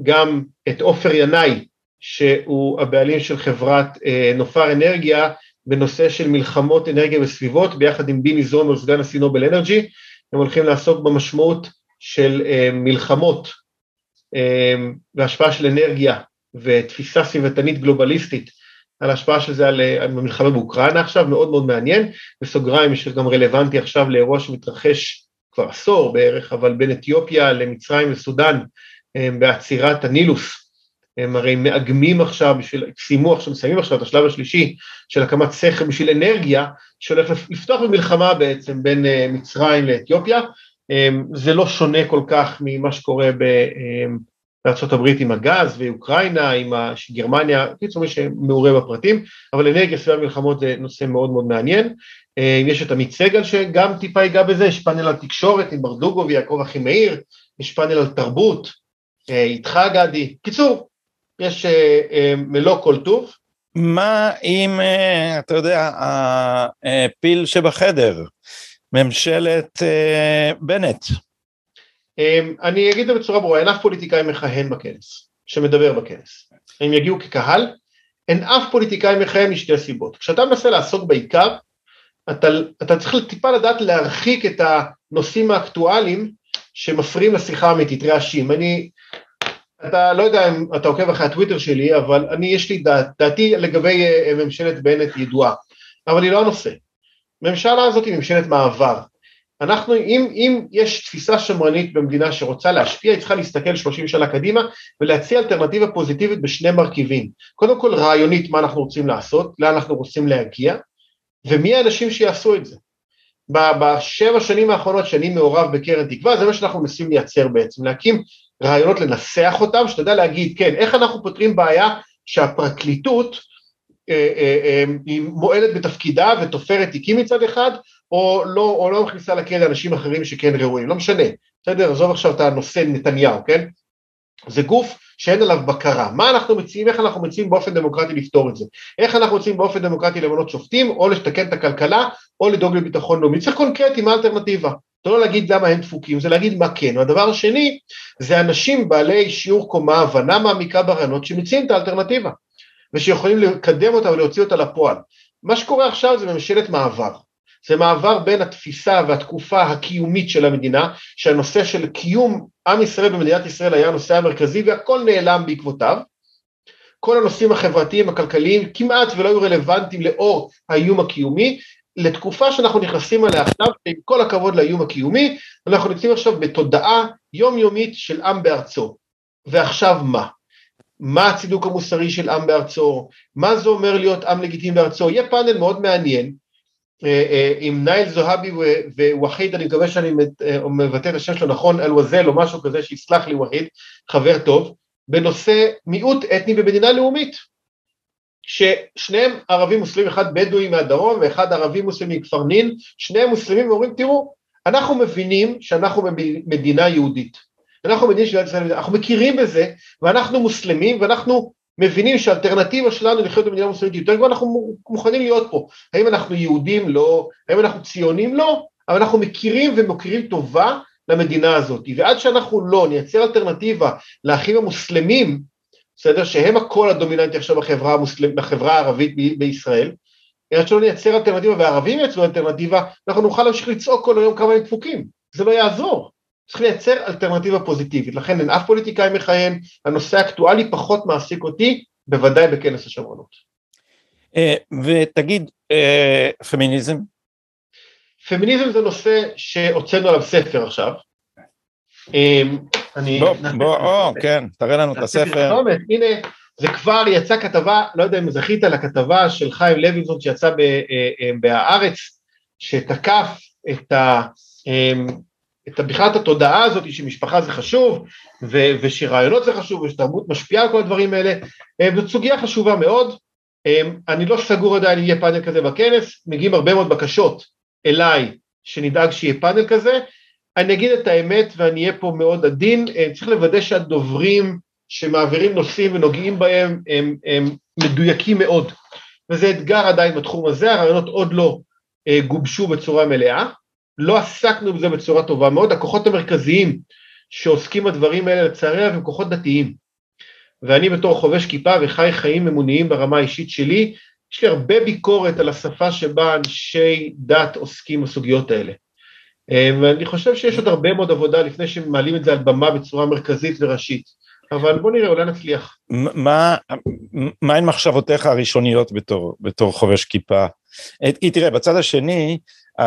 B: גם את עופר ינאי, שהוא הבעלים של חברת אה, נופר אנרגיה, בנושא של מלחמות אנרגיה וסביבות, ביחד עם ביני זונו, סגן הנשיא נובל אנרג'י, הם הולכים לעסוק במשמעות של מלחמות והשפעה של אנרגיה ותפיסה סביבתנית גלובליסטית על ההשפעה של זה על המלחמה באוקראינה עכשיו, מאוד מאוד מעניין, בסוגריים יש גם רלוונטי עכשיו לאירוע שמתרחש כבר עשור בערך, אבל בין אתיופיה למצרים וסודאן אה, בעצירת הנילוס, הם הרי מאגמים עכשיו, בשביל, סיימו עכשיו, מסיימים עכשיו את השלב השלישי של הקמת סכר בשביל אנרגיה, שהולך לפתוח במלחמה בעצם בין אה, מצרים לאתיופיה, אה, זה לא שונה כל כך ממה שקורה ב... בארה"ב עם הגז ואוקראינה, עם גרמניה, קיצור מי שמעורה בפרטים, אבל אנרגיה סביב המלחמות זה נושא מאוד מאוד מעניין. אה, יש את עמית סגל שגם טיפה ייגע בזה, יש פאנל על תקשורת עם ברדוגו ויעקב אחימאיר, יש פאנל על תרבות, אה, איתך גדי, קיצור, יש אה, מלוא כל טוב.
A: מה אם, אתה יודע, הפיל שבחדר, ממשלת בנט?
B: אמ, אני אגיד את זה בצורה ברורה, אין אף פוליטיקאי מכהן בכנס, שמדבר בכנס. הם יגיעו כקהל, אין אף פוליטיקאי מכהן משתי סיבות. כשאתה מנסה לעסוק בעיקר, אתה, אתה צריך טיפה לדעת להרחיק את הנושאים האקטואליים שמפריעים לשיחה האמיתית, רעשים. אני, אתה לא יודע אם אתה עוקב אחרי הטוויטר שלי, אבל אני, יש לי דעת, דעתי לגבי אה, ממשלת בנט ידועה, אבל היא לא הנושא. הממשלה הזאת היא ממשלת מעבר, אנחנו, אם, אם יש תפיסה שמרנית במדינה שרוצה להשפיע, היא צריכה להסתכל 30 שנה קדימה ולהציע אלטרנטיבה פוזיטיבית בשני מרכיבים. קודם כל רעיונית מה אנחנו רוצים לעשות, לאן אנחנו רוצים להגיע, ומי האנשים שיעשו את זה. בשבע שנים האחרונות שאני מעורב בקרן תקווה, זה מה שאנחנו מנסים לייצר בעצם, להקים רעיונות לנסח אותם, שאתה יודע להגיד, כן, איך אנחנו פותרים בעיה שהפרקליטות אה, אה, אה, היא מועלת בתפקידה ותופרת תיקים מצד אחד, או לא, או לא מכניסה לכלא אנשים אחרים שכן ראויים, לא משנה, בסדר? עזוב עכשיו את הנושא נתניהו, כן? זה גוף שאין עליו בקרה. מה אנחנו מציעים, איך אנחנו מציעים באופן דמוקרטי לפתור את זה? איך אנחנו מציעים באופן דמוקרטי למנות שופטים, או לתקן את הכלכלה, או לדאוג לביטחון לאומי? צריך קונקרטי, מה האלטרנטיבה? זה לא להגיד למה הם דפוקים, זה להגיד מה כן. והדבר השני, זה אנשים בעלי שיעור קומה, הבנה מעמיקה ברעיונות, שמציעים את האלטרנטיבה, ושיכולים לקדם אותה ולהוציא אותה לפועל. מה שקורה עכשיו זה ממשלת מעבר. זה מעבר בין התפיסה והתקופה הקיומית של המדינה, שהנושא של קיום עם ישראל במדינת ישראל היה הנושא המרכזי והכל נעלם בעקבותיו. כל הנושאים החברתיים, הכלכליים, כמעט ולא היו רלוונטיים לאור האיום הקיומי, לתקופה שאנחנו נכנסים אליה עכשיו, עם כל הכבוד לאיום הקיומי, אנחנו נמצאים עכשיו בתודעה יומיומית של עם בארצו. ועכשיו מה? מה הצידוק המוסרי של עם בארצו? מה זה אומר להיות עם לגיטימי בארצו? יהיה פאנל מאוד מעניין, עם נייל זוהבי ווחיד, אני מקווה שאני אה, מבטא את השם שלו נכון, אל-וזל או משהו כזה, שיסלח לי וחיד, חבר טוב, בנושא מיעוט אתני במדינה לאומית, ששניהם ערבים מוסלמים, אחד בדואי מהדרום ואחד ערבי מוסלמי מכפר נין, שניהם מוסלמים ואומרים תראו, אנחנו מבינים שאנחנו במדינה יהודית, אנחנו מדינה של ישראל, אנחנו מכירים בזה ואנחנו מוסלמים ואנחנו מבינים שהאלטרנטיבה שלנו לחיות במדינה מוסלמית יותר גבוהה, אנחנו מוכנים להיות פה. האם אנחנו יהודים? לא. האם אנחנו ציונים? לא. אבל אנחנו מכירים ומוקירים טובה למדינה הזאת. ועד שאנחנו לא נייצר אלטרנטיבה לאחים המוסלמים, בסדר? שהם הקול הדומיננטי עכשיו בחברה, המוסלם, בחברה הערבית בישראל, עד שלא נייצר אלטרנטיבה והערבים ייצרו אלטרנטיבה, אנחנו נוכל להמשיך לצעוק כל היום כמה הם דפוקים. זה לא יעזור. צריך לייצר אלטרנטיבה פוזיטיבית, לכן אין אף פוליטיקאי מכהן, הנושא האקטואלי פחות מעסיק אותי, בוודאי בכנס השמרנות.
A: אה, ותגיד, אה, פמיניזם?
B: פמיניזם זה נושא שהוצאנו עליו ספר עכשיו. אה, אני...
A: בוא, בוא, או, כן, תראה לנו את הספר.
B: הנה, זה כבר יצא כתבה, לא יודע אם זכית לכתבה של חיים לוינסון שיצא בהארץ, שתקף את ה... את בכלל את התודעה הזאת שמשפחה זה חשוב ו- ושרעיונות זה חשוב ושתרבות משפיעה על כל הדברים האלה, זאת סוגיה חשובה מאוד, אני לא סגור עדיין אם יהיה פאנל כזה בכנס, מגיעים הרבה מאוד בקשות אליי שנדאג שיהיה פאנל כזה, אני אגיד את האמת ואני אהיה פה מאוד עדין, צריך לוודא שהדוברים שמעבירים נושאים ונוגעים בהם הם, הם מדויקים מאוד, וזה אתגר עדיין בתחום הזה, הרעיונות עוד לא גובשו בצורה מלאה, לא עסקנו בזה בצורה טובה מאוד, הכוחות המרכזיים שעוסקים בדברים האלה לצערי הם כוחות דתיים. ואני בתור חובש כיפה וחי חיים אמוניים ברמה האישית שלי, יש לי הרבה ביקורת על השפה שבה אנשי דת עוסקים בסוגיות האלה. ואני חושב שיש עוד הרבה מאוד עבודה לפני שמעלים את זה על במה בצורה מרכזית וראשית. אבל בוא נראה, אולי נצליח.
A: מה, מה הן מחשבותיך הראשוניות בתור, בתור חובש כיפה? תראה, בצד השני, אמ,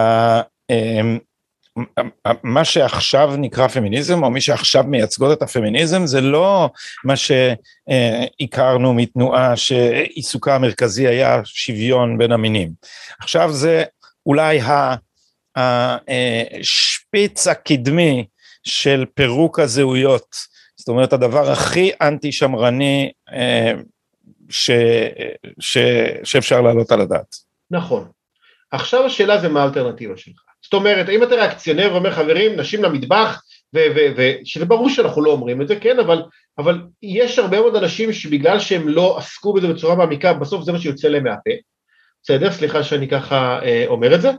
A: מה שעכשיו נקרא פמיניזם, או מי שעכשיו מייצגות את הפמיניזם, זה לא מה שהכרנו מתנועה שעיסוקה המרכזי היה שוויון בין המינים. עכשיו זה אולי השפיץ הקדמי של פירוק הזהויות, זאת אומרת הדבר הכי אנטי שמרני ש, ש, שאפשר להעלות על הדעת.
B: נכון. עכשיו השאלה זה מה האלטרנטיבה שלך. זאת אומרת, האם אתה ריאקציונר ואומר חברים, נשים למטבח, ושזה ברור שאנחנו לא אומרים את זה, כן, אבל, אבל יש הרבה מאוד אנשים שבגלל שהם לא עסקו בזה בצורה מעמיקה, בסוף זה מה שיוצא להם מהפה, בסדר? סליחה שאני ככה אה, אומר את זה,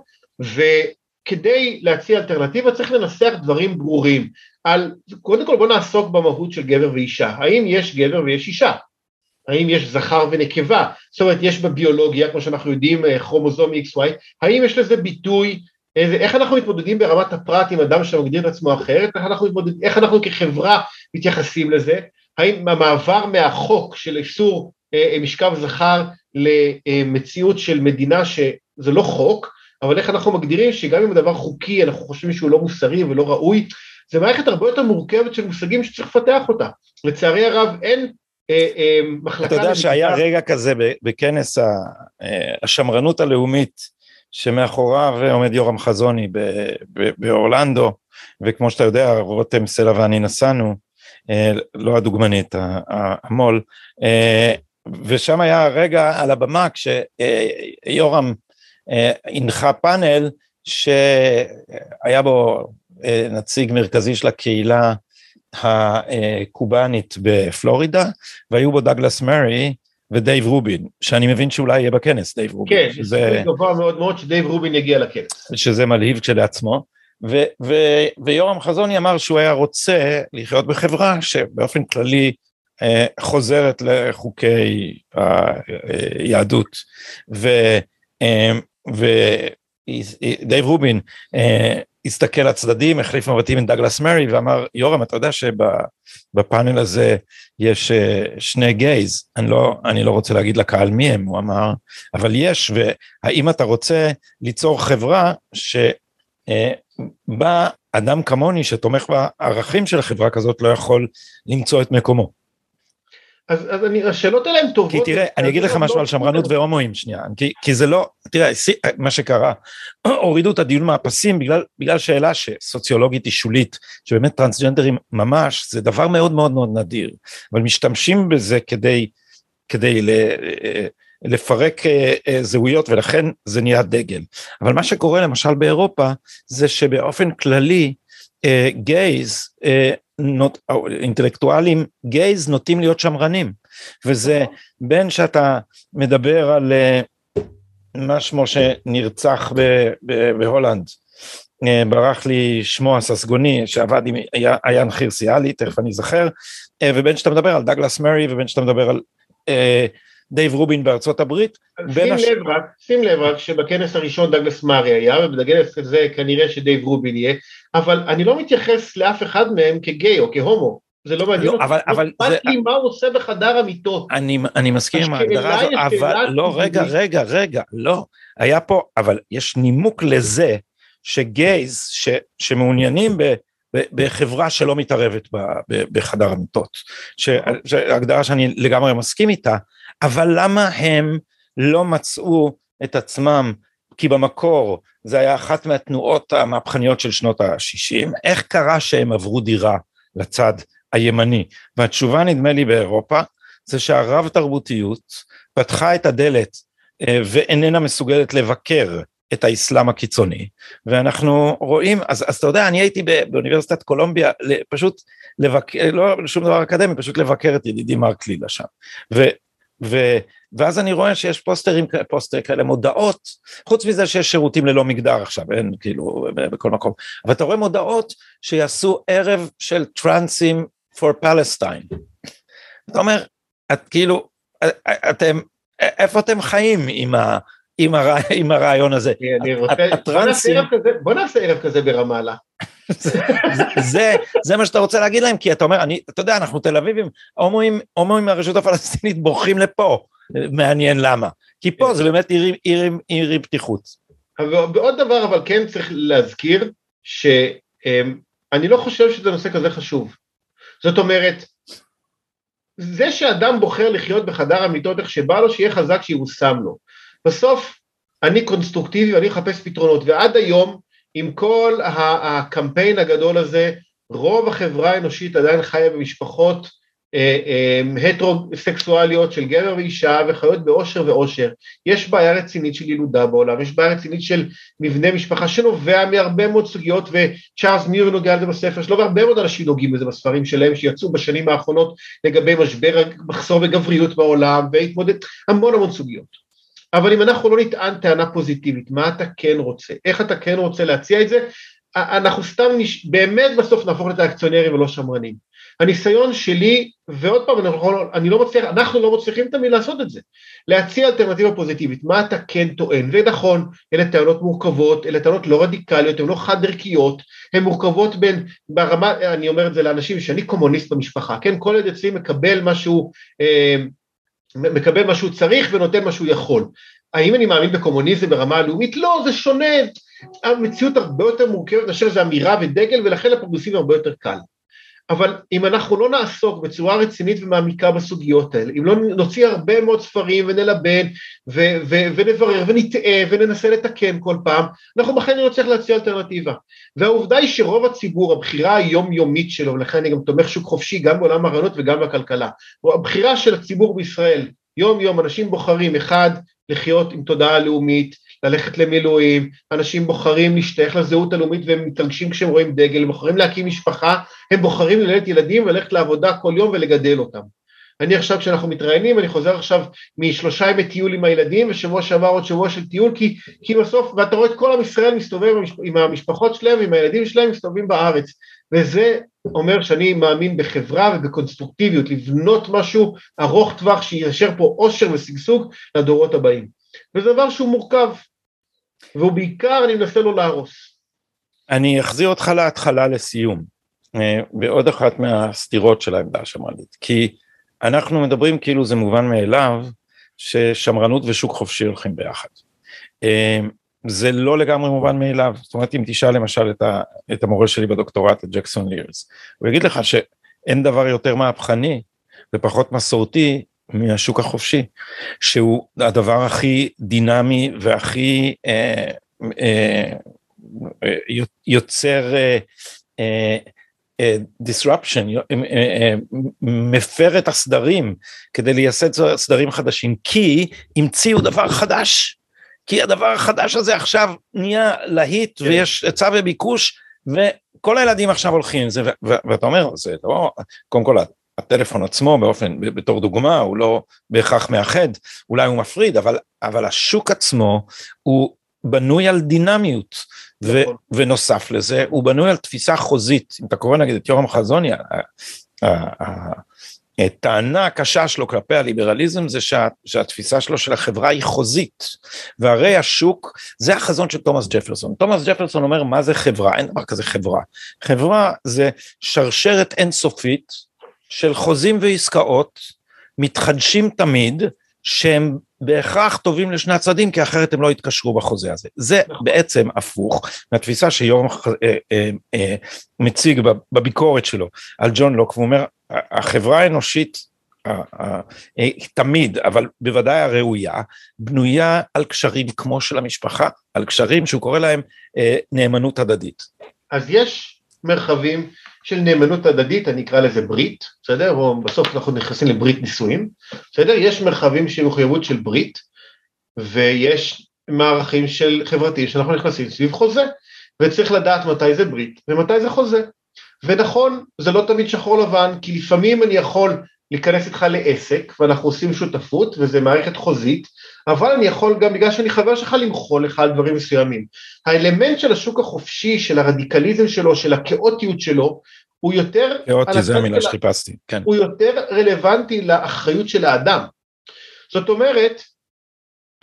B: וכדי להציע אלטרנטיבה צריך לנסח דברים ברורים, על, קודם כל בוא נעסוק במהות של גבר ואישה, האם יש גבר ויש אישה? האם יש זכר ונקבה, זאת אומרת יש בביולוגיה, כמו שאנחנו יודעים, אה, כרומוזום XY, האם יש לזה ביטוי איך אנחנו מתמודדים ברמת הפרט עם אדם שמגדיר את עצמו אחרת, איך אנחנו, מתמודד, איך אנחנו כחברה מתייחסים לזה, האם המעבר מהחוק של איסור אה, משכב זכר למציאות של מדינה שזה לא חוק, אבל איך אנחנו מגדירים שגם אם הדבר חוקי אנחנו חושבים שהוא לא מוסרי ולא ראוי, זה מערכת הרבה יותר מורכבת של מושגים שצריך לפתח אותה. לצערי הרב אין אה, אה, מחלקה...
A: אתה יודע שהיה רגע כזה בכנס אה, השמרנות הלאומית, שמאחוריו עומד יורם חזוני באורלנדו, וכמו שאתה יודע, רותם סלע ואני נסענו, אה, לא הדוגמנית, המו"ל, אה, ושם היה רגע על הבמה כשיורם אה, הנחה פאנל שהיה בו נציג מרכזי של הקהילה הקובאנית בפלורידה, והיו בו דגלס מרי, ודייב רובין, שאני מבין שאולי יהיה בכנס, דייב רובין.
B: כן, שזה גבוה מאוד מאוד שדייב רובין יגיע לכנס.
A: שזה מלהיב כשלעצמו. ו- ו- ויורם חזוני אמר שהוא היה רוצה לחיות בחברה שבאופן כללי אה, חוזרת לחוקי היהדות. ודייב אה, רובין אה, הסתכל לצדדים, החליף מבטים עם דגלס מרי ואמר, יורם, אתה יודע שבפאנל הזה יש אה, שני גייז, אני לא, אני לא רוצה להגיד לקהל מי הם, הוא אמר, אבל יש, והאם אתה רוצה ליצור חברה שבה אה, אדם כמוני שתומך בערכים של חברה כזאת לא יכול למצוא את מקומו.
B: אז, אז אני, השאלות האלה הן טובות.
A: כי תראה, אני אגיד לך משהו לא על שמרנות והומואים שנייה, כי, כי זה לא, תראה, מה שקרה, הורידו את הדיון מהפסים בגלל, בגלל שאלה שסוציולוגית היא שולית, שבאמת טרנסג'נדרים ממש, זה דבר מאוד מאוד מאוד נדיר, אבל משתמשים בזה כדי, כדי ל, לפרק אה, אה, זהויות ולכן זה נהיה דגל. אבל מה שקורה למשל באירופה, זה שבאופן כללי, גייז, uh, uh, נוט, אינטלקטואלים גייז נוטים להיות שמרנים, וזה בין שאתה מדבר על אה, מה שמו שנרצח בהולנד, אה, ברח לי שמו הססגוני שעבד עם עיין חירסיאלי, תכף אני אזכר, אה, ובין שאתה מדבר על דגלס מרי ובין שאתה מדבר על דייב רובין בארצות הברית.
B: שים, הש... לב רק, שים לב רק שבכנס הראשון דגלס מרי היה, ובכנס הזה כנראה שדייב רובין יהיה, אבל אני לא מתייחס לאף אחד מהם כגיי או כהומו, זה לא מעניין לא, אותי,
A: אבל, אבל
B: זה... לי מה הוא עושה בחדר המיטות.
A: אני, אני מסכים עם ההגדרה הזאת, אבל לא, רגע, רגע, רגע, לא, היה פה, אבל יש נימוק לזה ש gays ש, שמעוניינים בחברה שלא מתערבת בחדר המיטות, שהגדרה שאני לגמרי מסכים איתה, אבל למה הם לא מצאו את עצמם? כי במקור זה היה אחת מהתנועות המהפכניות של שנות ה-60, איך קרה שהם עברו דירה לצד הימני? והתשובה נדמה לי באירופה זה שהרב תרבותיות פתחה את הדלת אה, ואיננה מסוגלת לבקר את האסלאם הקיצוני. ואנחנו רואים אז, אז אתה יודע אני הייתי באוניברסיטת קולומביה פשוט לבקר לא שום דבר אקדמי פשוט לבקר את ידידי מרק לילה שם ו, ואז אני רואה שיש פוסטרים פוסטר כאלה מודעות חוץ מזה שיש שירותים ללא מגדר עכשיו אין כאילו בכל מקום. אבל אתה רואה מודעות שיעשו ערב של טרנסים for Palestine. אתה אומר את כאילו אתם איפה אתם חיים עם ה... עם, הרע, עם הרעיון הזה.
B: אני רוצה, הטרנסים... בוא, נעשה ערב כזה ברמאללה.
A: זה, זה, זה מה שאתה רוצה להגיד להם, כי אתה אומר, אני, אתה יודע, אנחנו תל אביבים, הומואים, הומואים מהרשות הפלסטינית בורחים לפה, מעניין למה. כי פה זה באמת עיר, עיר, עיר, עיר פתיחות.
B: ועוד דבר, אבל כן צריך להזכיר, שאני לא חושב שזה נושא כזה חשוב. זאת אומרת, זה שאדם בוחר לחיות בחדר המיטות איך שבא לו, שיהיה חזק שיושם לו. בסוף אני קונסטרוקטיבי ואני מחפש פתרונות, ועד היום עם כל הקמפיין הגדול הזה, רוב החברה האנושית עדיין חיה במשפחות אה, אה, הטרוסקסואליות של גבר ואישה וחיות באושר ואושר. יש בעיה רצינית של ילודה בעולם, יש בעיה רצינית של מבנה משפחה שנובע מהרבה מאוד סוגיות וצ'ארלס מיר נוגע לזה בספר שלו והרבה מאוד אנשים נוגעים בזה בספרים שלהם שיצאו בשנים האחרונות לגבי משבר מחסור בגבריות בעולם והתמודד המון המון סוגיות. אבל אם אנחנו לא נטען טענה פוזיטיבית, מה אתה כן רוצה, איך אתה כן רוצה להציע את זה, אנחנו סתם נש... באמת בסוף נהפוך לטראקציונרים ולא שמרנים. הניסיון שלי, ועוד פעם, אנחנו, אני לא מצליח, אנחנו לא מצליחים תמיד לעשות את זה, להציע אלטרנטיבה פוזיטיבית, מה אתה כן טוען, ונכון, אלה טענות מורכבות, אלה טענות לא רדיקליות, הן לא חד ערכיות, הן מורכבות בין, ברמה, אני אומר את זה לאנשים, שאני קומוניסט במשפחה, כן, כל ילד אצלי מקבל משהו, אה, מקבל מה שהוא צריך ונותן מה שהוא יכול. האם אני מאמין בקומוניזם ברמה הלאומית? לא, זה שונה. המציאות הרבה יותר מורכבת מאשר זה אמירה ודגל, ולכן לפרוגרסיבי הרבה יותר קל. אבל אם אנחנו לא נעסוק בצורה רצינית ומעמיקה בסוגיות האלה, אם לא נוציא הרבה מאוד ספרים ונלבן ו- ו- ונברר ונטעה וננסה לתקן כל פעם, אנחנו בחיים לא נצליח להציע אלטרנטיבה. והעובדה היא שרוב הציבור, הבחירה היומיומית שלו, ולכן אני גם תומך שוק חופשי גם בעולם הרעיונות וגם בכלכלה, הבחירה של הציבור בישראל, יום יום אנשים בוחרים, אחד, לחיות עם תודעה לאומית, ללכת למילואים, אנשים בוחרים להשתייך לזהות הלאומית והם מתרגשים כשהם רואים דגל, הם בוחרים להקים משפחה, הם בוחרים ללדת ילדים וללכת לעבודה כל יום ולגדל אותם. אני עכשיו כשאנחנו מתראיינים, אני חוזר עכשיו משלושה ימי טיול עם הילדים ושבוע שעבר עוד שבוע של טיול כי, כי בסוף, ואתה רואה את כל עם ישראל מסתובב עם המשפחות שלהם ועם הילדים שלהם מסתובבים בארץ וזה אומר שאני מאמין בחברה ובקונסטרוקטיביות, לבנות משהו ארוך טווח שיישר פה עושר ושגשוג לדורות הבאים. וזה דבר שהוא מורכב, והוא בעיקר, אני מנסה לא להרוס.
A: אני אחזיר אותך להתחלה לסיום, אה, בעוד אחת מהסתירות של העמדה השמרנית, כי אנחנו מדברים כאילו זה מובן מאליו ששמרנות ושוק חופשי הולכים ביחד. אה, זה לא לגמרי מובן מאליו, זאת אומרת אם תשאל למשל את, ה, את המורה שלי בדוקטורט, את ג'קסון לירס, הוא יגיד לך שאין דבר יותר מהפכני ופחות מסורתי מהשוק החופשי, שהוא הדבר הכי דינמי והכי אה, אה, אה, יוצר אה, אה, אה disruption, אה, אה, מפר את הסדרים כדי לייסד סדרים חדשים, כי המציאו דבר חדש, כי הדבר החדש הזה עכשיו נהיה להיט כן. ויש היצע וביקוש וכל הילדים עכשיו הולכים עם זה ואתה אומר זה לא קודם כל הטלפון עצמו באופן, בתור דוגמה, הוא לא בהכרח מאחד, אולי הוא מפריד, אבל, אבל השוק עצמו הוא בנוי על דינמיות, ו, נכון. ונוסף לזה, הוא בנוי על תפיסה חוזית. אם אתה קורא נגיד את יורם חזוני, הטענה הקשה שלו כלפי הליברליזם זה שה, שהתפיסה שלו של החברה היא חוזית, והרי השוק, זה החזון של תומאס ג'פרסון. תומאס ג'פרסון אומר מה זה חברה, אין דבר כזה חברה. חברה זה שרשרת אינסופית, של חוזים ועסקאות מתחדשים תמיד, שהם בהכרח טובים לשני הצדדים, כי אחרת הם לא יתקשרו בחוזה הזה. זה
B: נכון.
A: בעצם הפוך מהתפיסה שיורם אה, אה, אה, מציג בביקורת שלו על ג'ון לוק, והוא אומר, החברה האנושית אה, תמיד, אבל בוודאי הראויה, בנויה על קשרים כמו של המשפחה, על קשרים שהוא קורא להם אה, נאמנות הדדית.
B: אז יש מרחבים של נאמנות הדדית, אני אקרא לזה ברית, בסדר? או בסוף אנחנו נכנסים לברית נישואים, בסדר? יש מרחבים של מחויבות של ברית, ויש מערכים של חברתיים שאנחנו נכנסים סביב חוזה, וצריך לדעת מתי זה ברית ומתי זה חוזה. ונכון, זה לא תמיד שחור לבן, כי לפעמים אני יכול להיכנס איתך לעסק, ואנחנו עושים שותפות, וזה מערכת חוזית, אבל אני יכול גם, בגלל שאני חבר שלך, למחול לך על דברים מסוימים. האלמנט של השוק החופשי, של הרדיקליזם שלו, של הכאוטיות שלו, הוא יותר...
A: כאוטי זה המילה
B: ה-
A: שחיפשתי, כן.
B: הוא יותר רלוונטי לאחריות של האדם. זאת אומרת,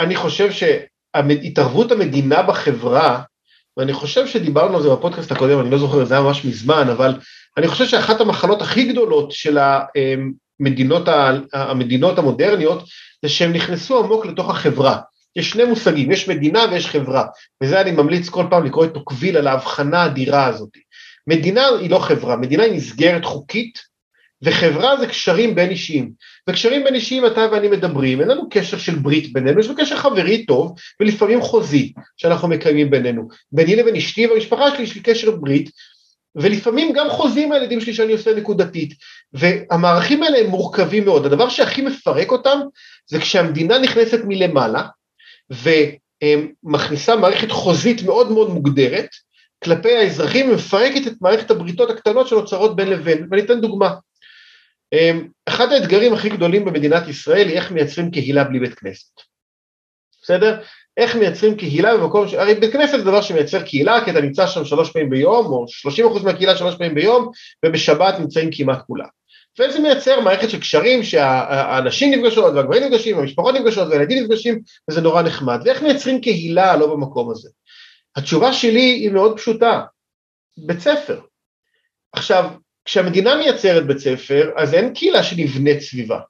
B: אני חושב שהתערבות המדינה בחברה, ואני חושב שדיברנו על זה בפודקאסט הקודם, אני לא זוכר, זה היה ממש מזמן, אבל אני חושב שאחת המחלות הכי גדולות של המדינות, המדינות המודרניות, זה שהם נכנסו עמוק לתוך החברה. יש שני מושגים, יש מדינה ויש חברה, וזה אני ממליץ כל פעם לקרוא את טוקוויל על ההבחנה האדירה הזאת. מדינה היא לא חברה, מדינה היא מסגרת חוקית, וחברה זה קשרים בין אישיים. וקשרים בין אישיים אתה ואני מדברים, אין לנו קשר של ברית בינינו, יש לנו קשר חברי טוב, ולפעמים חוזי, שאנחנו מקיימים בינינו. ביני לבין אשתי והמשפחה שלי יש לי קשר ברית, ולפעמים גם חוזים הילדים שלי שאני עושה נקודתית. והמערכים האלה הם מורכבים מאוד. הדבר שהכי מפרק אותם, זה כשהמדינה נכנסת מלמעלה, ומכניסה מערכת חוזית מאוד מאוד מוגדרת, כלפי האזרחים ומפרקת את מערכת הבריתות הקטנות שנוצרות בין לבין, ואני אתן דוגמה. אמ, אחד האתגרים הכי גדולים במדינת ישראל היא איך מייצרים קהילה בלי בית כנסת. בסדר? איך מייצרים קהילה במקום ש... הרי בית כנסת זה דבר שמייצר קהילה, כי אתה נמצא שם שלוש פעמים ביום, או 30% מהקהילה שלוש פעמים ביום, ובשבת נמצאים כמעט כולם. וזה מייצר מערכת של קשרים שהאנשים נפגשות, והגברים נפגשים, המשפחות נפגשות, והילדים נפגשים, וזה נורא נחמד. ואיך מייצרים קהילה לא במקום הזה? התשובה שלי היא מאוד פשוטה, בית ספר. עכשיו, כשהמדינה מייצרת בית ספר, אז אין קהילה שנבנית סביבה.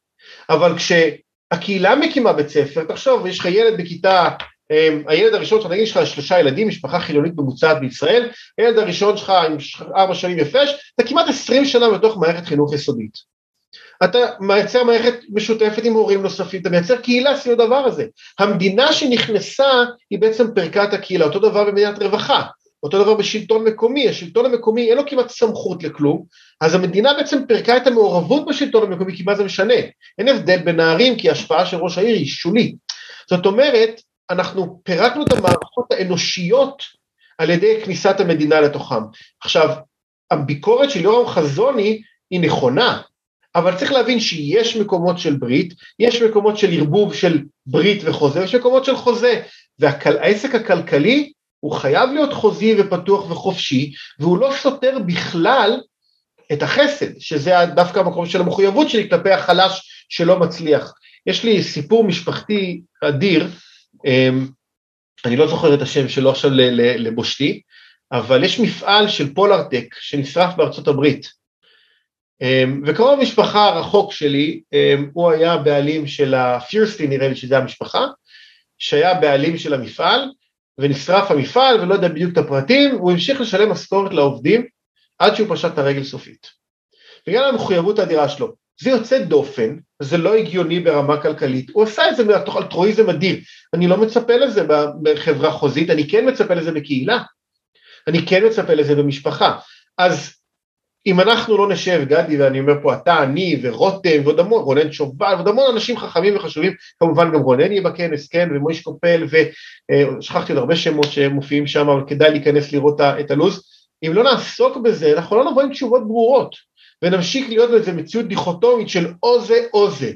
B: אבל כשהקהילה מקימה בית ספר, תחשוב, יש לך ילד בכיתה, הילד הראשון שלך, נגיד יש לך שלושה ילדים, משפחה חילונית ממוצעת בישראל, הילד הראשון שלך עם ארבע שנים הפרש, אתה כמעט עשרים שנה בתוך מערכת חינוך יסודית. אתה מייצר מערכת משותפת עם הורים נוספים, אתה מייצר קהילה סביב הדבר הזה. המדינה שנכנסה היא בעצם פירקה את הקהילה, אותו דבר במדינת רווחה, אותו דבר בשלטון מקומי, השלטון המקומי אין לו כמעט סמכות לכלום, אז המדינה בעצם פירקה את המעורבות בשלטון המקומי, כי מה זה משנה? אין הבדל בין הערים, כי ההשפעה של ראש העיר היא שולית. זאת אומרת, אנחנו פירקנו את המערכות האנושיות על ידי כניסת המדינה לתוכם. עכשיו, הביקורת של יורם חזוני היא נכונה, אבל צריך להבין שיש מקומות של ברית, יש מקומות של ערבוב של ברית וחוזה, יש מקומות של חוזה, והעסק הכלכלי הוא חייב להיות חוזי ופתוח וחופשי, והוא לא סותר בכלל את החסד, שזה דווקא המקום של המחויבות שלי כלפי החלש שלא מצליח. יש לי סיפור משפחתי אדיר, אני לא זוכר את השם שלו עכשיו לבושתי, אבל יש מפעל של פולארטק שנשרף בארצות הברית, וקרוב המשפחה הרחוק שלי, הוא היה בעלים של הפירסטי נראה לי שזה המשפחה, שהיה בעלים של המפעל, ונשרף המפעל ולא יודע בדיוק את הפרטים, הוא המשיך לשלם משכורת לעובדים עד שהוא פשט את הרגל סופית. בגלל המחויבות האדירה שלו. זה יוצא דופן, זה לא הגיוני ברמה כלכלית, הוא עשה את זה מתוך אלטרואיזם אדיר, אני לא מצפה לזה בחברה חוזית, אני כן מצפה לזה בקהילה, אני כן מצפה לזה במשפחה, אז אם אנחנו לא נשב, גדי, ואני אומר פה אתה, אני ורותם ועוד המון, רונן שובל, ועוד המון אנשים חכמים וחשובים, כמובן גם רונן יהיה בכנס, כן, ומויש קופל, ושכחתי עוד הרבה שמות שמופיעים שם, אבל כדאי להיכנס לראות את הלו"ז, אם לא נעסוק בזה, אנחנו לא נבוא עם תשובות ברורות, ונמשיך להיות באיזה מציאות דיכוטומית של או זה או זה,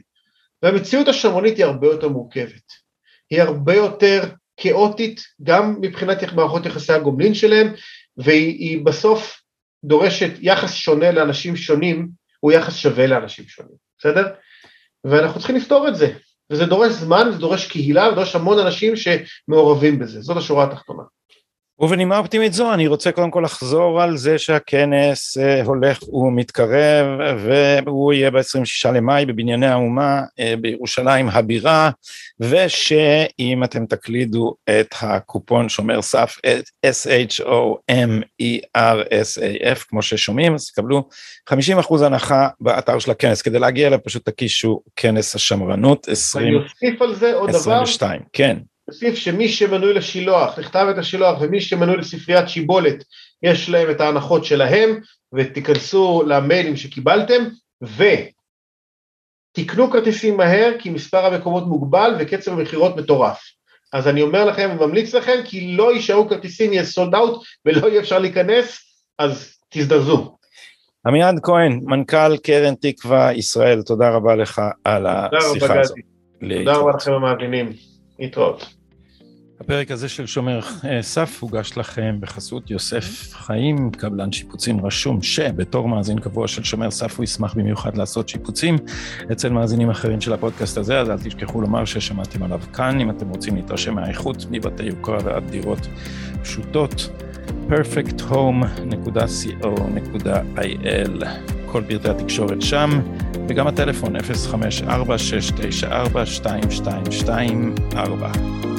B: והמציאות השמרנית היא הרבה יותר מורכבת, היא הרבה יותר כאוטית, גם מבחינת מערכות יחסי הגומלין שלהם, והיא בסוף דורשת יחס שונה לאנשים שונים, הוא יחס שווה לאנשים שונים, בסדר? ואנחנו צריכים לפתור את זה, וזה דורש זמן, זה דורש קהילה, זה דורש המון אנשים שמעורבים בזה, זאת השורה התחתונה.
A: ובנימה אופטימית זו אני רוצה קודם כל לחזור על זה שהכנס אה, הולך ומתקרב והוא יהיה ב-26 למאי בבנייני האומה אה, בירושלים הבירה ושאם אתם תקלידו את הקופון שומר סף S-H-O-M-E-R-S-A-F כמו ששומעים אז תקבלו 50% הנחה באתר של הכנס כדי להגיע אליו פשוט תקישו כנס השמרנות 20...
B: אני אוסיף על זה עוד
A: 22, דבר. כן.
B: נוסיף שמי שמנוי לשילוח, לכתב את השילוח, ומי שמנוי לספריית שיבולת, יש להם את ההנחות שלהם, ותיכנסו למיילים שקיבלתם, ותקנו כרטיסים מהר, כי מספר המקומות מוגבל וקצב המכירות מטורף. אז אני אומר לכם וממליץ לכם, כי לא יישארו כרטיסים, יהיה סולד אאוט, ולא יהיה אפשר להיכנס, אז תזדרזו.
A: עמיעד כהן, מנכ"ל קרן תקווה ישראל, תודה רבה לך על השיחה הזאת.
B: תודה רבה לכם המאזינים. להתראות.
A: הפרק הזה של שומר סף הוגש לכם בחסות יוסף חיים, קבלן שיפוצים רשום שבתור מאזין קבוע של שומר סף הוא ישמח במיוחד לעשות שיפוצים. אצל מאזינים אחרים של הפודקאסט הזה, אז אל תשכחו לומר ששמעתם עליו כאן, אם אתם רוצים להתרשם מהאיכות מבתי יוקרה ועד דירות פשוטות, perfecthome.co.il כל פרטי התקשורת שם, וגם הטלפון 054 694 2224